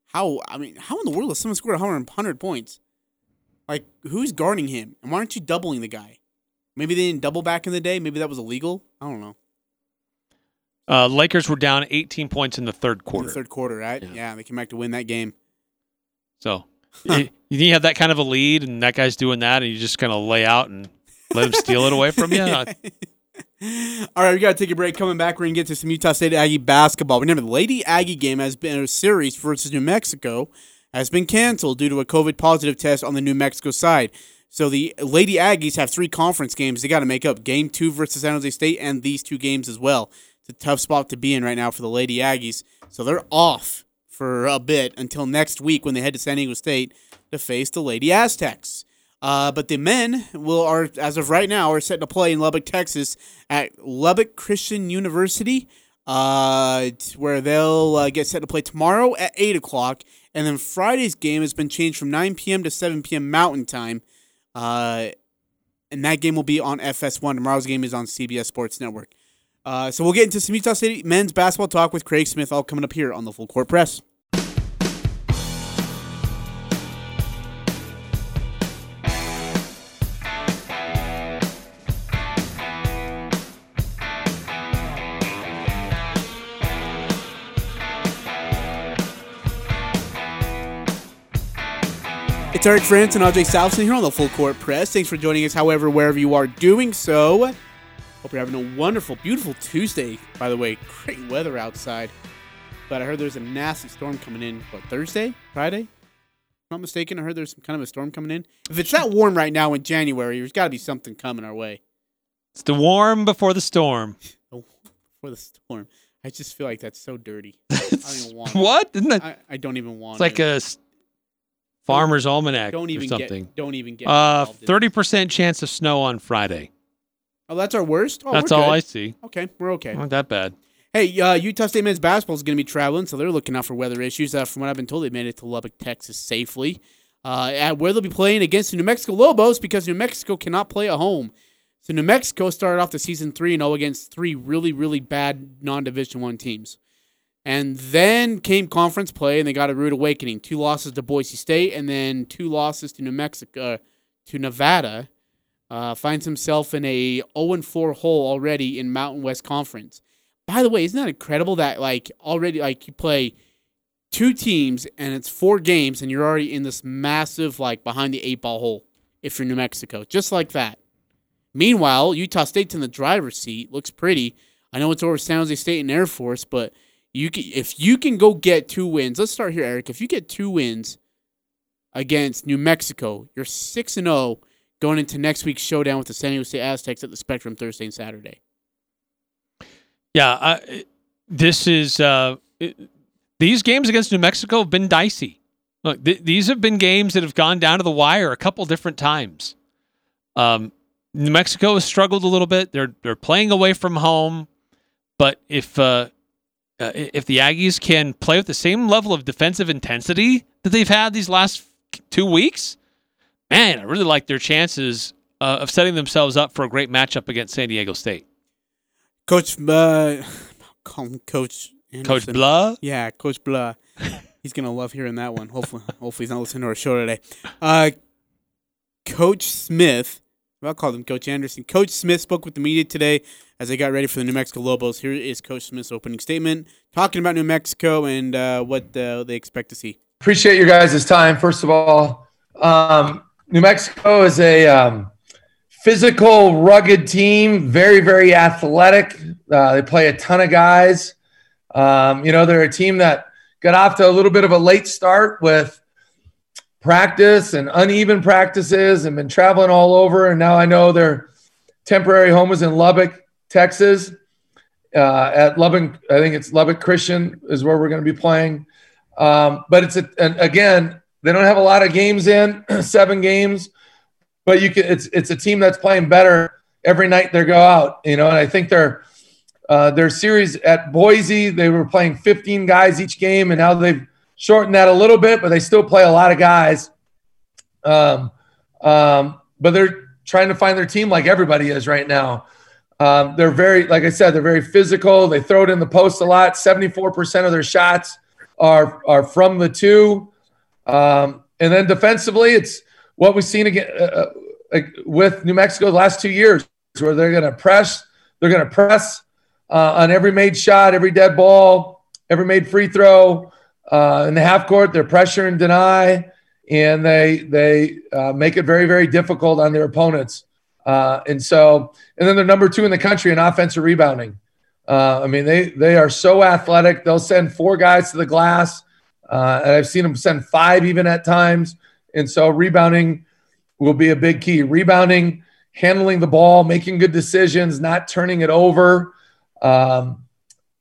How I mean, how in the world does someone score 100, 100 points? Like, who's guarding him? And why aren't you doubling the guy? Maybe they didn't double back in the day. Maybe that was illegal. I don't know. Uh, Lakers were down 18 points in the third In quarter. the third quarter, right? Yeah. Yeah, they came back to win that game. So you, you have that kind of a lead, and that guy's doing that, and you just kind of lay out and let him steal it away from you. *laughs* Uh, All right, we got to take a break. Coming back, we're going to get to some Utah State Aggie basketball. Remember, the Lady Aggie game has been a series versus New Mexico has been canceled due to a COVID positive test on the New Mexico side. So the Lady Aggies have three conference games they got to make up. Game two versus San Jose State and these two games as well. It's a tough spot to be in right now for the Lady Aggies. So they're off for a bit until next week when they head to San Diego State to face the Lady Aztecs. Uh, but the men will are as of right now are set to play in Lubbock, Texas, at Lubbock Christian University, uh, where they'll uh, get set to play tomorrow at eight o'clock, and then Friday's game has been changed from nine p.m. to seven p.m. Mountain Time, uh, and that game will be on FS1. Tomorrow's game is on CBS Sports Network. Uh, so we'll get into some Utah City men's basketball talk with Craig Smith, all coming up here on the Full Court Press. It's Eric Frandsen and Ajay Salvesen here on the Full Court Press. Thanks for joining us, however, wherever you are doing so. Hope you're having a wonderful, beautiful Tuesday, by the way. Great weather outside. But I heard there's a nasty storm coming in, what, Thursday? Friday? If I'm not mistaken, I heard there's some kind of a storm coming in. If it's that warm right now in January, there's got to be something coming our way it's the warm before the storm. *laughs* for the storm. I just feel like that's so dirty. *laughs* I don't even want it. what? Isn't that? I, I don't even want It's like it. a farmer's almanac don't even or something. get don't even get Uh, it. thirty percent chance of snow on Friday. Oh, that's our worst. Oh, That's all. I see. Okay, we're okay. Not that bad. Hey, uh, Utah State men's basketball is going to be traveling, so they're looking out for weather issues. Uh, from what I've been told, they made it to Lubbock, Texas safely. Uh, at where they'll be playing against the New Mexico Lobos because New Mexico cannot play at home. So New Mexico started off the season three and zero against three really really bad non-division one teams, and then came conference play and they got a rude awakening. Two losses to Boise State and then two losses to New Mexico, uh, to Nevada. Uh, finds himself in a 0 4 hole already in Mountain West Conference. By the way, isn't that incredible that like already like you play two teams and it's four games and you're already in this massive like behind the eight ball hole if you're New Mexico, just like that. Meanwhile, Utah State's in the driver's seat. Looks pretty. I know it's over San Jose State and Air Force, but you can, if you can go get two wins. Let's start here, Eric. If you get two wins against New Mexico, you're six and zero going into next week's showdown with the San State Aztecs at the Spectrum Thursday and Saturday. Yeah, I, this is uh, it- these games against New Mexico have been dicey. Look, th- these have been games that have gone down to the wire a couple different times. Um, New Mexico has struggled a little bit. They're they're playing away from home, but if uh, uh, if the Aggies can play with the same level of defensive intensity that they've had these last two weeks, man, I really like their chances uh, of setting themselves up for a great matchup against San Diego State. Coach, uh, *sighs* call him Coach. Coach Blah. Yeah, Coach Blah. *laughs* He's gonna love hearing that one. Hopefully, hopefully he's not listening to our show today. Uh, Coach Smith. I'll call him Coach Anderson. Coach Smith spoke with the media today as they got ready for the New Mexico Lobos. Here is Coach Smith's opening statement, talking about New Mexico and uh, what uh, they expect to see. appreciate your guys' time. First of all, um, New Mexico is a um, physical, rugged team, very, very athletic. Uh, they play a ton of guys. Um, you know, they're a team that got off to a little bit of a late start with practice and uneven practices and been traveling all over. And now I know their temporary home is in Lubbock, Texas. Uh, at Lubbock, I think it's Lubbock Christian is where we're going to be playing. Um, but it's a, again, they don't have a lot of games in, *clears throat* seven games, but you can. It's it's a team that's playing better every night they go out. You know, and I think their uh, their series at Boise, they were playing 15 guys each game, and now they've shortened that a little bit, but they still play a lot of guys. Um, um, but they're trying to find their team like everybody is right now. Um, they're very, like I said, they're very physical. They throw it in the post a lot. 74% of their shots are, are from the two. Um, and then defensively, it's what we've seen again uh, uh, with New Mexico the last two years, where they're going to press, they're going to press uh, on every made shot, every dead ball, every made free throw. Uh, in the half court, they're pressure and deny, and they they uh, make it very very difficult on their opponents. Uh, and so, and then they're number two in the country in offensive rebounding. I mean, they they are so athletic. They'll send four guys to the glass, uh, and I've seen them send five even at times. And so, rebounding will be a big key. Rebounding, handling the ball, making good decisions, not turning it over, um,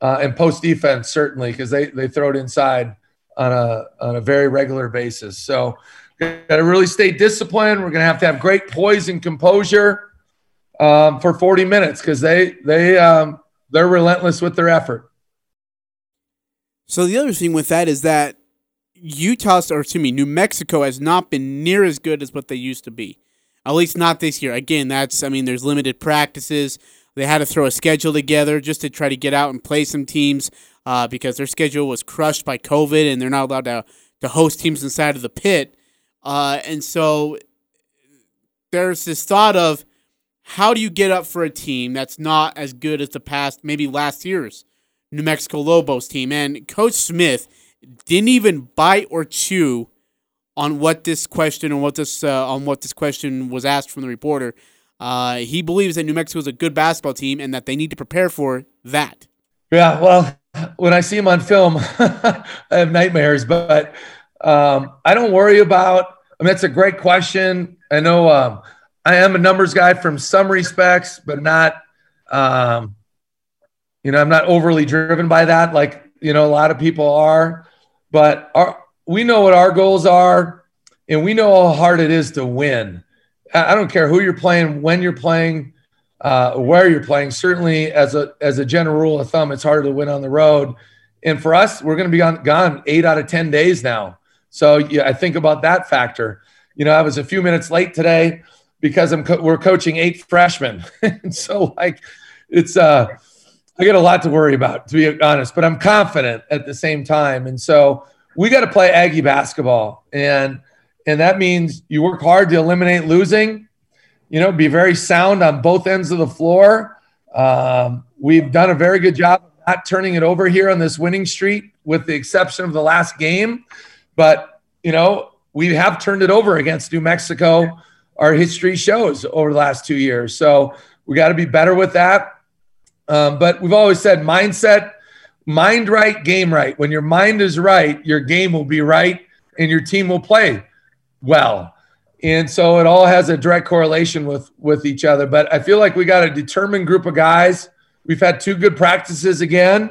uh, and post defense certainly because they they throw it inside on a on a very regular basis. So got to really stay disciplined. We're going to have to have great poise and composure um, for 40 minutes because they they um, they're relentless with their effort. So the other thing with that is that Utah, or excuse me, New Mexico has not been near as good as what they used to be. At least not this year. Again, that's I mean, there's limited practices. They had to throw a schedule together just to try to get out and play some teams uh, because their schedule was crushed by COVID and they're not allowed to to host teams inside of the pit. Uh, and so there's this thought of how do you get up for a team that's not as good as the past, maybe last year's New Mexico Lobos team? And Coach Smith didn't even bite or chew on what this question and what this uh, on what this question was asked from the reporter. Uh, he believes that New Mexico is a good basketball team and that they need to prepare for that. Yeah, well, when I see him on film, *laughs* I have nightmares. But um, I don't worry about. I mean, that's a great question. I know um, I am a numbers guy from some respects, but not. Um, you know, I'm not overly driven by that, like you know a lot of people are. But our, we know what our goals are, and we know how hard it is to win. I don't care who you're playing, when you're playing, uh, where you're playing. Certainly, as a as a general rule of thumb, it's harder to win on the road. And for us, we're going to be on, gone eight out of ten days now. So yeah, I think about that factor. You know, I was a few minutes late today because I'm co- we're coaching eight freshmen, *laughs* and so like it's uh I get a lot to worry about to be honest, but I'm confident at the same time, and so we got to play Aggie basketball, and and that means you work hard to eliminate losing. You know, be very sound on both ends of the floor. Um, we've done a very good job of not turning it over here on this winning streak, with the exception of the last game. But, you know, we have turned it over against New Mexico. Our history shows over the last two years. So we got to be better with that. Um, but we've always said mindset, mind right, game right. When your mind is right, your game will be right and your team will play well. And so it all has a direct correlation with with each other. But I feel like we got a determined group of guys. We've had two good practices again,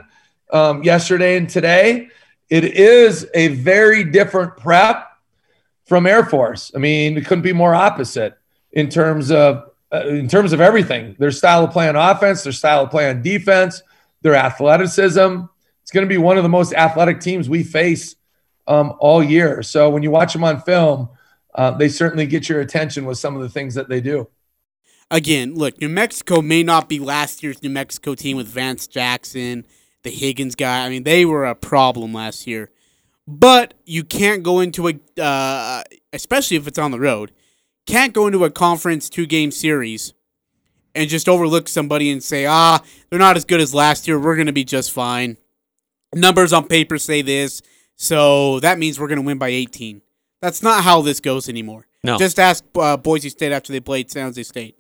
um, yesterday and today it is a very different prep from Air Force. I mean, it couldn't be more opposite in terms of uh, in terms of everything. Their style of play on offense, their style of play on defense, their athleticism. It's going to be one of the most athletic teams we face um, all year. So when you watch them on film, uh, they certainly get your attention with some of the things that they do. Again, look, New Mexico may not be last year's New Mexico team with Vance Jackson the Higgins guy. I mean, they were a problem last year. But you can't go into a, uh, especially if it's on the road, can't go into a conference two game series and just overlook somebody and say, ah, they're not as good as last year. We're going to be just fine. Numbers on paper say this, so that means we're going to win by 18. That's not how this goes anymore. No. Just ask uh, Boise State after they played San Jose State.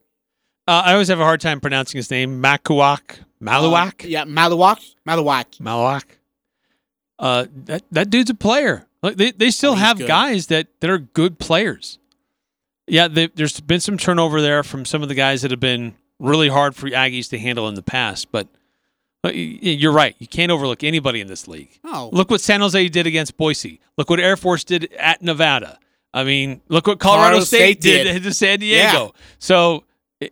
Uh, I always have a hard time pronouncing his name. Makuak. Maluak? Uh, yeah, Maluak. Maluak. Maluak. Uh, that that dude's a player. Like they, they still Oh, have good. guys that, that are good players. Yeah, they, there's been some turnover there from some of the guys that have been really hard for Aggies to handle in the past. But you're right. You can't overlook anybody in this league. Oh, Look what San Jose did against Boise. Look what Air Force did at Nevada. I mean, look what Colorado, Colorado State, State did, did. *laughs* to San Diego. Yeah. So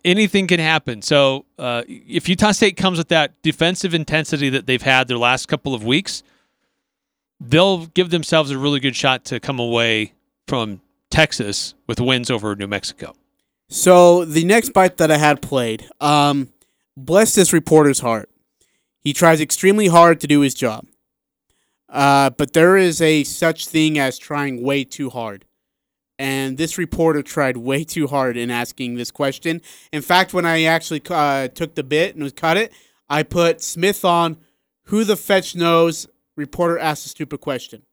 anything can happen. So uh, if Utah State comes with that defensive intensity that they've had their last couple of weeks, they'll give themselves a really good shot to come away from Texas with wins over New Mexico. So the next bite that I had played, um, bless this reporter's heart. He tries extremely hard to do his job. Uh, but there is a such thing as trying way too hard. And this reporter tried *laughs* way too hard in asking this question. In fact, when I actually uh, took the bit and cut it, I put Smith on who the fetch knows. Reporter asked a stupid question.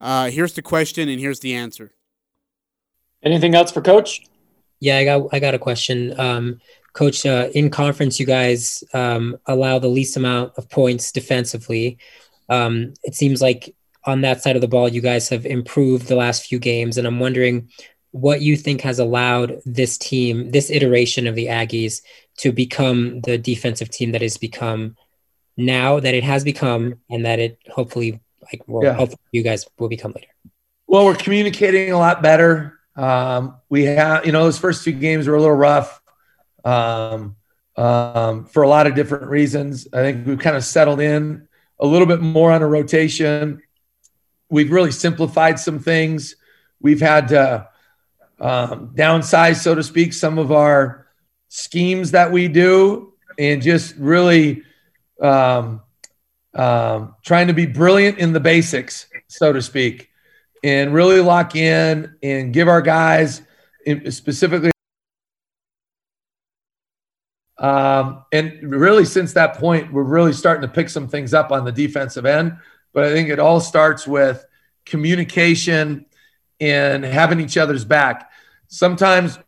Uh, here's the question, and here's the answer. Anything else for Coach? Yeah, I got I got a question. Um, Coach, uh, in conference, you guys um, allow the least amount of points defensively. Um, it seems like on that side of the ball, you guys have improved the last few games, and I'm wondering what you think has allowed this team, this iteration of the Aggies, to become the defensive team that has become now that it has become, and that it hopefully like well, Yeah. hopefully you guys will become later. Well, we're communicating a lot better. Um, we have, you know, those first two games were a little rough um, um, for a lot of different reasons. I think we've kind of settled in a little bit more on a rotation. We've really simplified some things. We've had to um, downsize, so to speak, some of our schemes that we do and just really um, um, trying to be brilliant in the basics, so to speak and really lock in and give our guys specifically um, and really since that point we're really starting to pick some things up on the defensive end. But i think it all starts with communication and having each other's back. Sometimes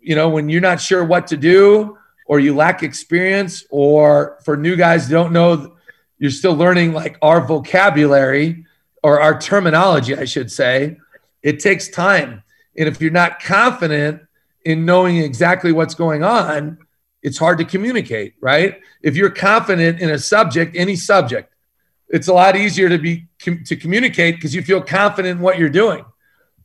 you know when you're not sure what to do or you lack experience or for new guys don't know you're still learning like our vocabulary or our terminology, I should say, it takes time. And if you're not confident in knowing exactly what's going on, it's hard to communicate, right? If you're confident in a subject, any subject, it's a lot easier to be to communicate because you feel confident in what you're doing.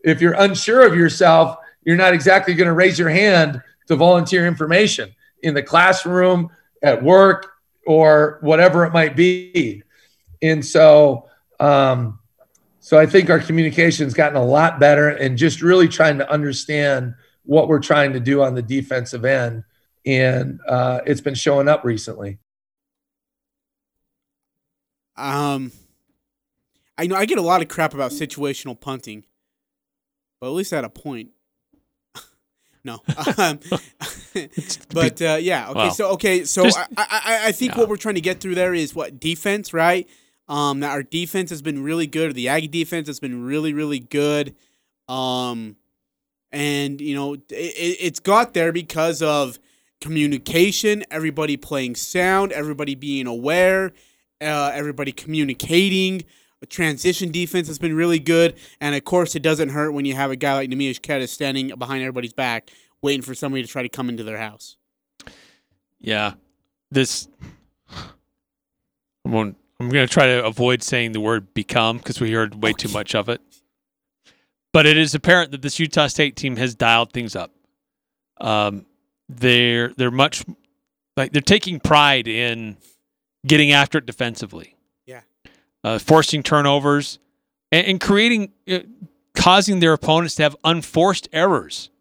If you're unsure of yourself, you're not exactly going to raise your hand to volunteer information in the classroom, at work, or whatever it might be. And so, um, so I think our communication's gotten a lot better and just really trying to understand what we're trying to do on the defensive end. And uh, it's been showing up recently. Um, I know I get a lot of crap about situational punting, but at least at a point. *laughs* no, *laughs* um, *laughs* but uh, yeah. Okay, Wow. so okay, so Just- I, I I think Yeah. what we're trying to get through there is what defense, right? Um, that our defense has been really good. The Aggie defense has been really really good. Um, and you know it, it, it's got there because of communication, everybody playing sound, everybody being aware, uh, everybody communicating. The transition defense has been really good, and of course, it doesn't hurt when you have a guy like Neemias Queta standing behind everybody's back, waiting for somebody to try to come into their house. Yeah, this. *sighs* I'm going. I'm going to try to avoid saying the word "become" because we heard way too much of it. But it is apparent that this Utah State team has dialed things up. Um, they're they're much like they're taking pride in getting after it defensively. Yeah. uh, forcing turnovers and, and creating, uh, causing their opponents to have unforced errors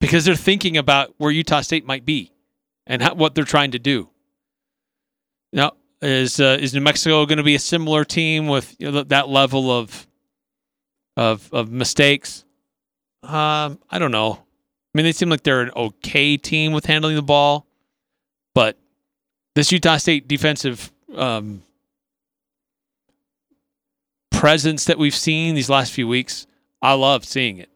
because they're thinking about where Utah State might be and how, what they're trying to do. Now, is uh, is New Mexico going to be a similar team with you know, that level of of of mistakes? Um, I don't know. I mean, they seem like they're an okay team with handling the ball, but this Utah State defensive um, presence that we've seen these last few weeks, I love seeing it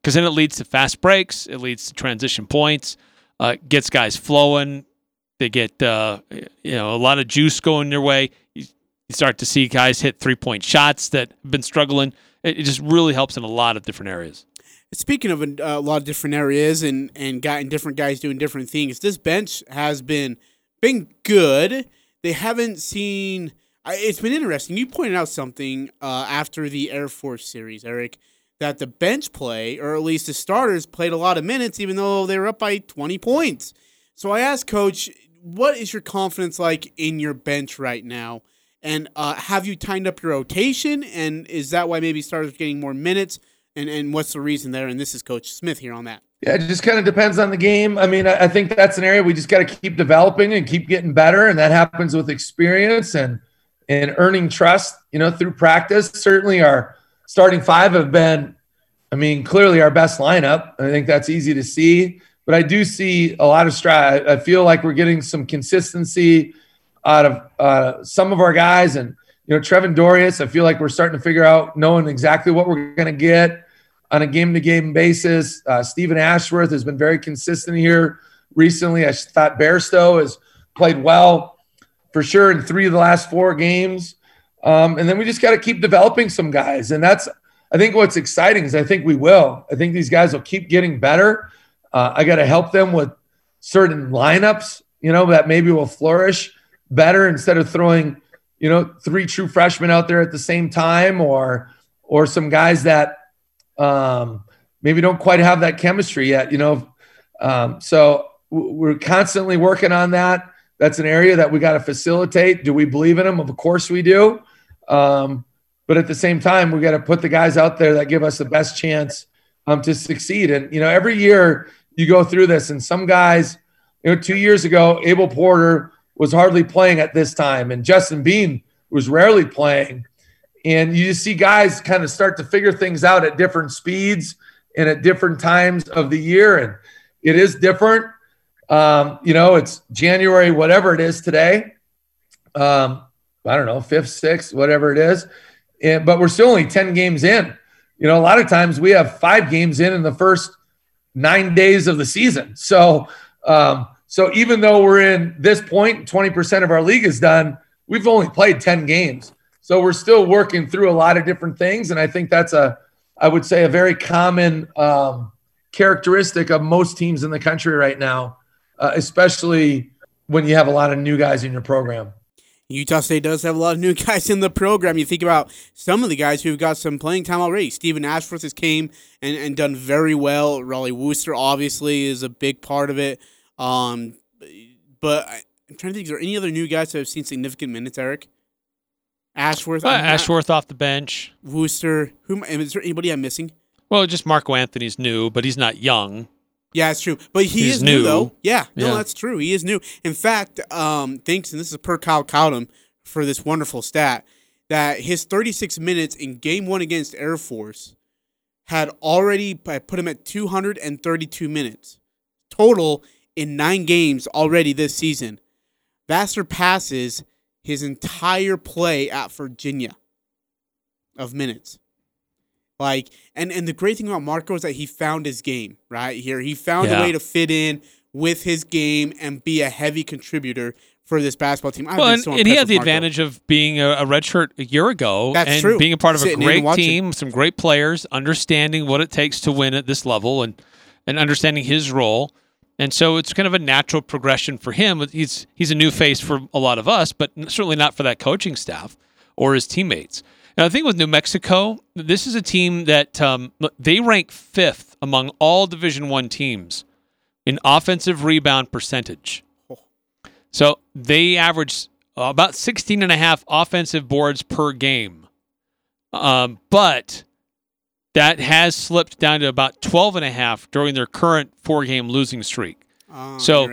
because then it leads to fast breaks, it leads to transition points, uh, gets guys flowing. They get uh, you know a lot of juice going their way. You, start to see guys hit three point shots that have been struggling. It, just really helps in a lot of different areas. Speaking of a, a lot of different areas and and gotten different guys doing different things, this bench has been been good. They haven't seen. It's been interesting. You pointed out something uh, after the Air Force series, Eric, that the bench play, or at least the starters, played a lot of minutes, even though they were up by twenty points. So I asked Coach, "What is your confidence like in your bench right now?" And uh, have you tightened up your rotation? And is that why maybe starters getting more minutes? And and what's the reason there? And this is Coach Smith here on that. Yeah, it just kind of depends on the game. I mean, I I think that's an area we just got to keep developing and keep getting better, and that happens with experience and and earning trust. You know, through practice. Certainly, our starting five have been, I mean, clearly our best lineup. I think that's easy to see. But I do see a lot of stride. I feel like we're getting some consistency out of uh, some of our guys, and you know, Trevin Dorius. I feel like we're starting to figure out knowing exactly what we're going to get on a game to game basis. Uh, Stephen Ashworth has been very consistent here recently. I thought Bairstow has played well for sure in three of the last four games. Um, and then we just got to keep developing some guys. And that's, I think, what's exciting is I think we will. I think these guys will keep getting better. Uh, I got to help them with certain lineups, you know, that maybe will flourish better instead of throwing, you know, three true freshmen out there at the same time or, or some guys that um, maybe don't quite have that chemistry yet, you know. Um, so we're constantly working on that. That's an area that we got to facilitate. Do we believe in them? Of course we do. Um, but at the same time, we got to put the guys out there that give us the best chance um, to succeed. And you know, every year you go through this, and some guys, you know, two years ago, Abel Porter was hardly playing at this time, and Justin Bean was rarely playing. And you just see guys kind of start to figure things out at different speeds and at different times of the year. And it is different. Um, you know, it's January, whatever it is today. Um, I don't know, fifth, sixth, whatever it is. And, but we're still only 10 games in. You know, a lot of times we have five games in in the first nine days of the season. So, um, so even though we're in this point, 20% of our league is done, we've only played 10 games. So we're still working through a lot of different things, and I think that's a, I would say, a very common um, characteristic of most teams in the country right now, uh, especially when you have a lot of new guys in your program. Utah State does have a lot of new *laughs* guys in the program. You think about some of the guys who've got some playing time already. Stephen Ashworth has came and, and done very well. Rollie Worster obviously is a big part of it. Um, but I, I'm trying to think, is there any other new guys that have seen significant minutes, Eric? Ashworth. Uh, Ashworth off the bench. Worster. Who? Is there anybody I'm missing? Well, just Marco Anthony's new, but he's not young. Yeah, it's true. But he He's is new. new. though. Yeah, no, Yeah. that's true. He is new. In fact, um, thanks, and this is per Kyle Cowdham for this wonderful stat that his 36 minutes in Game One against Air Force had already put him at 232 minutes total in nine games already this season. That surpasses his entire play at Virginia of minutes. Like and and the great thing about Marco is that he found his game right here. He found a way to fit in with his game and be a heavy contributor for this basketball team. I've well, and, so and he had the Marco. advantage of being a, a redshirt a year ago That's and true. being a part of a Sitting in and great team, some great players, understanding what it takes to win at this level and and understanding his role. And so it's kind of a natural progression for him. He's he's a new face for a lot of us, but certainly not for that coaching staff or his teammates. And I think with New Mexico, this is a team that um, they rank fifth among all Division One teams in offensive rebound percentage. So they average about 16 and a half offensive boards per game. Um, but that has slipped down to about 12 and a half during their current four game losing streak. Ah, so-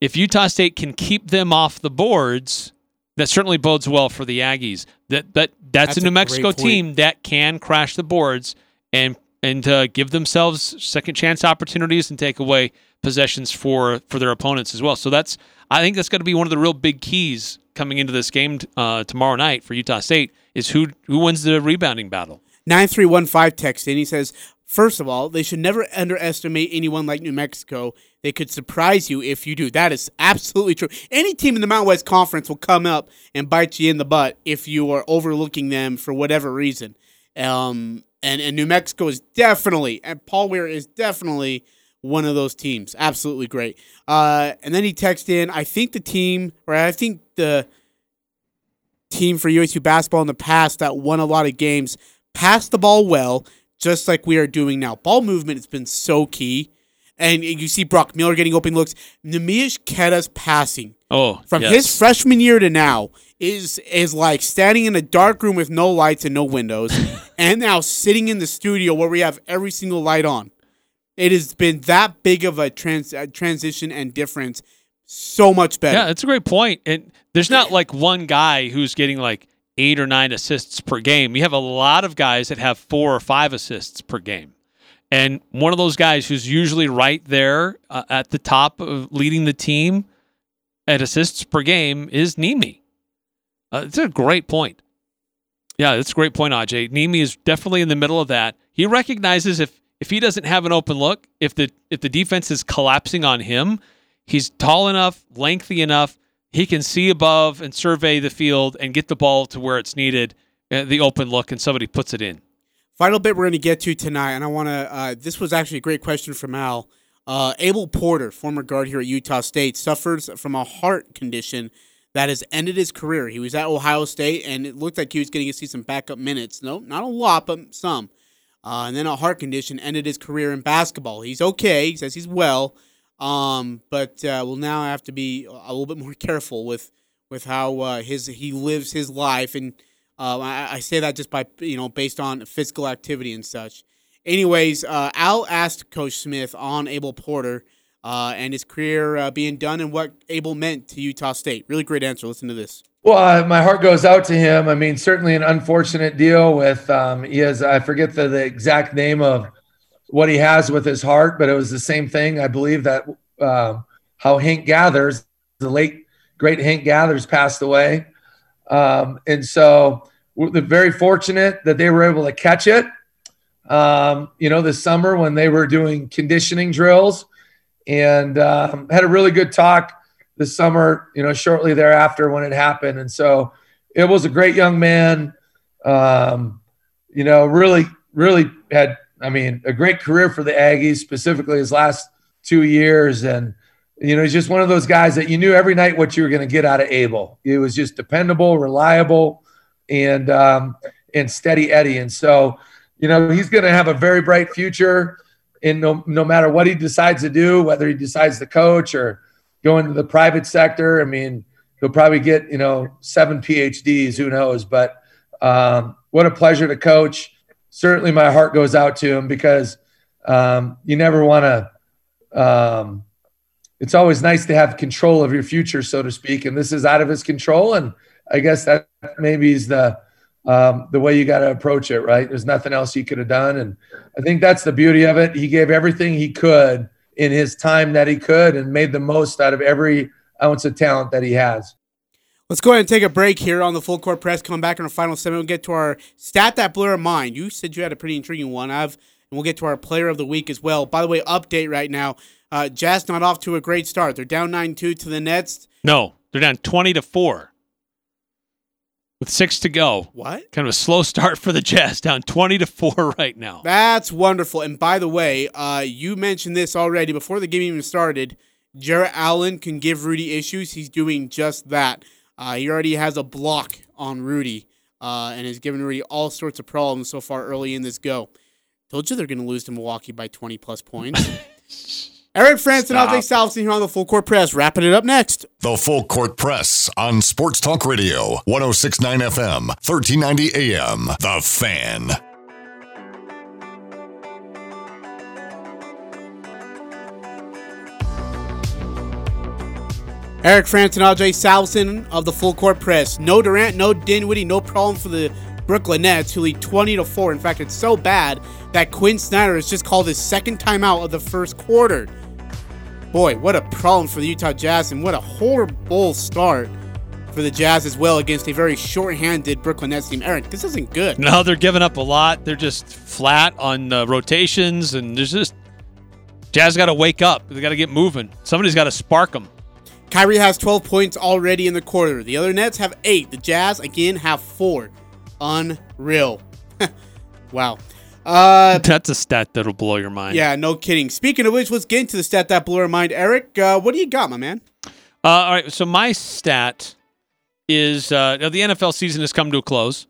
If Utah State can keep them off the boards, that certainly bodes well for the Aggies. That that that's, That's a New Mexico team that can crash the boards and and uh, give themselves second chance opportunities and take away possessions for for their opponents as well. So that's I think that's going to be one of the real big keys coming into this game uh, tomorrow night for Utah State is who who wins the rebounding battle. 9315 text in. He says, First of all, they should never underestimate anyone like New Mexico. They could surprise you if you do. That is absolutely true. Any team in the Mountain West Conference will come up and bite you in the butt if you are overlooking them for whatever reason. Um, and, and New Mexico is definitely, and Paul Weir is definitely one of those teams. Absolutely great. Uh, and then he texted in, I think the team, or I think the team for USU basketball in the past that won a lot of games passed the ball well, just like we are doing now. Ball movement has been so key. And you see Brock Miller getting open looks. Neemias Queta's passing Oh, from yes. his freshman year to now is is like standing in a dark room with no lights and no windows, *laughs* and now sitting in the studio where we have every single light on. It has been that big of a trans uh, transition and difference. So much better. Yeah, that's a great point. And there's not like one guy who's getting like eight or nine assists per game. You have a lot of guys that have four or five assists per game. And one of those guys who's usually right there uh, at the top of leading the team at assists per game is Nimi. Uh, it's a great point. Yeah, that's a great point, AJ. Nimi is definitely in the middle of that. He recognizes if if he doesn't have an open look, if the if the defense is collapsing on him, he's tall enough, lengthy enough, he can see above and survey the field and get the ball to where it's needed, uh, the open look, and somebody puts it in. Final bit we're going to get to tonight, and I want to. Uh, this was actually a great question from Al. Uh, Abel Porter, former guard here at Utah State, suffers from a heart condition that has ended his career. He was at Ohio State, and it looked like he was going to see some backup minutes. No, not a lot, but some. Uh, and then a heart condition ended his career in basketball. He's okay. He says he's well, um, but uh, will now have to be a little bit more *laughs* careful with with how uh, his he lives his life and uh, I, I, say that just by you know based on physical activity and such. Anyways, uh, Al asked Coach Smith on Abel Porter uh, and his career uh, being done and what Abel meant to Utah State. Really great answer. Listen to this. Well, my heart goes out to him. I mean, certainly an unfortunate deal with um, he has. I forget the, the exact name of what he has with his heart, but it was the same thing. I believe that um, how Hank Gathers, the late great Hank Gathers, passed away, um, and so we're very fortunate that they were able to catch it. Um, you know, this summer when they were doing conditioning drills, and um, had a really good talk this summer. You know, shortly thereafter when it happened, and so it was a great young man. Um, you know, really, really had, I mean, a great career for the Aggies, specifically his last two years, and you know, he's just one of those guys that you knew every night what you were going to get out of Abel. He was just dependable, reliable and um, and Steady Eddie. And so, you know, he's going to have a very bright future. In no, no matter what he decides to do, whether he decides to coach or go into the private sector, I mean, he'll probably get you know seven PhDs. Who knows? But um, what a pleasure to coach. Certainly, my heart goes out to him because um, you never want to. Um, it's always nice to have control of your future, so to speak, and this is out of his control. And I guess that maybe is the um, the way you got to approach it, right? There's nothing else he could have done, and I think that's the beauty of it. He gave everything he could in his time that he could, and made the most out of every ounce of talent that he has. Let's go ahead and take a break here on the full court press. Come back in our final segment. We'll get to our stat that blew our mind. You said you had a pretty intriguing one. I've, and we'll get to our player of the week as well. By the way, update right now. Uh, Jazz not off to a great start. They're down nine two to the Nets. No, they're down twenty to four with six to go. What? Kind of a slow start for the Jazz, down 20 to 4 *laughs* right now. That's wonderful. And by the way, uh, you mentioned this already before the game even started. Jarrett Allen can give Rudy issues. He's doing just that. Uh, he already has a block on Rudy uh, and has given Rudy all sorts of problems so far early in this go. Told you they're going to lose to Milwaukee by 20 plus points. *laughs* Eric Frandsen and AJ Salvesen here on the Full Court Press. Wrapping it up next. The Full Court Press on Sports Talk Radio, 1069 FM, 1390 AM. The Fan. Eric Frandsen and AJ Salvesen of the Full Court Press. No Durant, no Dinwiddie, no problem for the Brooklyn Nets, who lead 20 to 4. In fact, it's so bad that Quin Snyder has just called his second timeout of the first quarter. Boy, what a problem for the Utah Jazz, and what a horrible start for the Jazz as well against a very short-handed Brooklyn Nets team. Eric, this isn't good. No, they're giving up a lot. They're just flat on uh, rotations, and there's just Jazz got to wake up. They got to get moving. Somebody's got to spark them. Kyrie has 12 points already in the quarter. The other Nets have eight. The Jazz again have four. Unreal. *laughs* wow. Uh, That's a stat that'll blow your mind. Yeah, no kidding. Speaking of which, let's get into the stat that blew our mind. Eric, uh, what do you got, my man? Uh, all right, so my stat is uh, the NFL season has come to a close,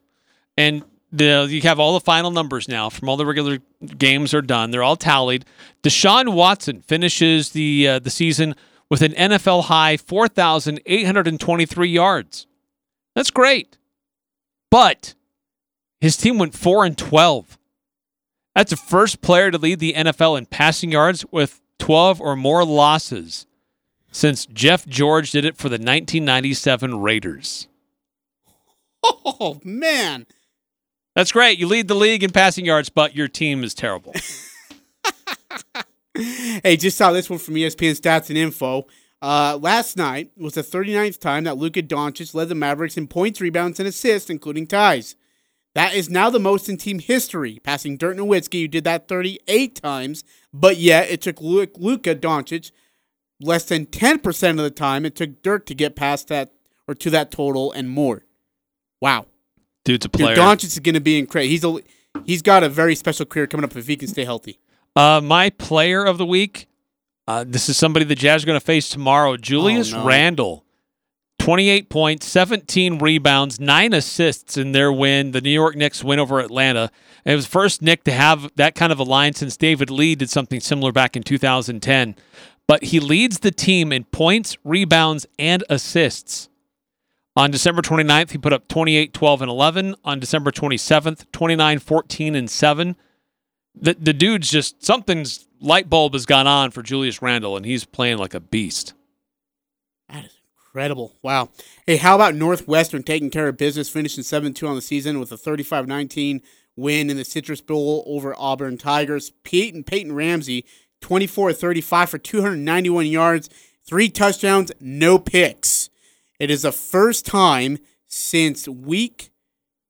and the, you have all the final numbers now from all the regular games are done. They're all tallied. Deshaun Watson finishes the uh, the season with an NFL high 4,823 yards. That's great. But his team went 4 and 12. That's the first player to lead the NFL in passing yards with 12 or more losses since Jeff George did it for the 1997 Raiders. Oh man. That's great. You lead the league in passing yards, but your team is terrible. *laughs* hey, just saw this one from ESPN Stats and Info. Uh, last night was the 39th time that Luka Doncic led the Mavericks in points, rebounds, and assists, including ties. That is now the most in team history, passing Dirk Nowitzki, who did that 38 times. But yet, it took Lu- Luka Doncic less than 10% of the time it took Dirk to get past that or to that total and more. Wow. Dude's a Dude, player. Doncic is going to be incredible. He's a he's got a very special career coming up if he can stay healthy. Uh, my player of the week. Uh, this is somebody the Jazz are going to face tomorrow. Julius Oh, no. Randle, twenty-eight points, seventeen rebounds, nine assists in their win. The New York Knicks win over Atlanta. And it was first Nick to have that kind of a line since David Lee did something similar back in 2010. But he leads the team in points, rebounds, and assists. On December 29th, he put up 28, 12, and 11. On December 27th, 29, 14, and 7 the the dude's just something's light bulb has gone on for Julius Randle, and he's playing like a beast. That is incredible. Wow. Hey, how about Northwestern taking care of business, finishing 7 2 on the season with a 35 19 win in the Citrus Bowl over Auburn Tigers? Peyton, Peyton Ramsey, 24 35 for 291 yards, three touchdowns, no picks. It is the first time since week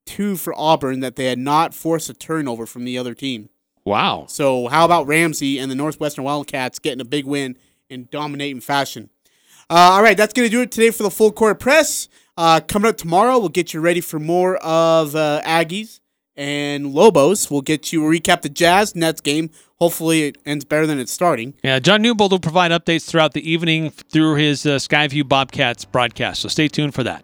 two for Auburn that they had not forced a turnover from the other team. Wow. So how about Ramsey and the Northwestern Wildcats getting a big win in dominating fashion? Uh, all right, that's going to do it today for the full court press. Uh, coming up tomorrow, we'll get you ready for more of uh, Aggies and Lobos. We'll get you recap the Jazz Nets game. Hopefully, it ends better than it's starting. Yeah, John Newbold will provide updates throughout the evening through his uh, Skyview Bobcats broadcast. So stay tuned for that.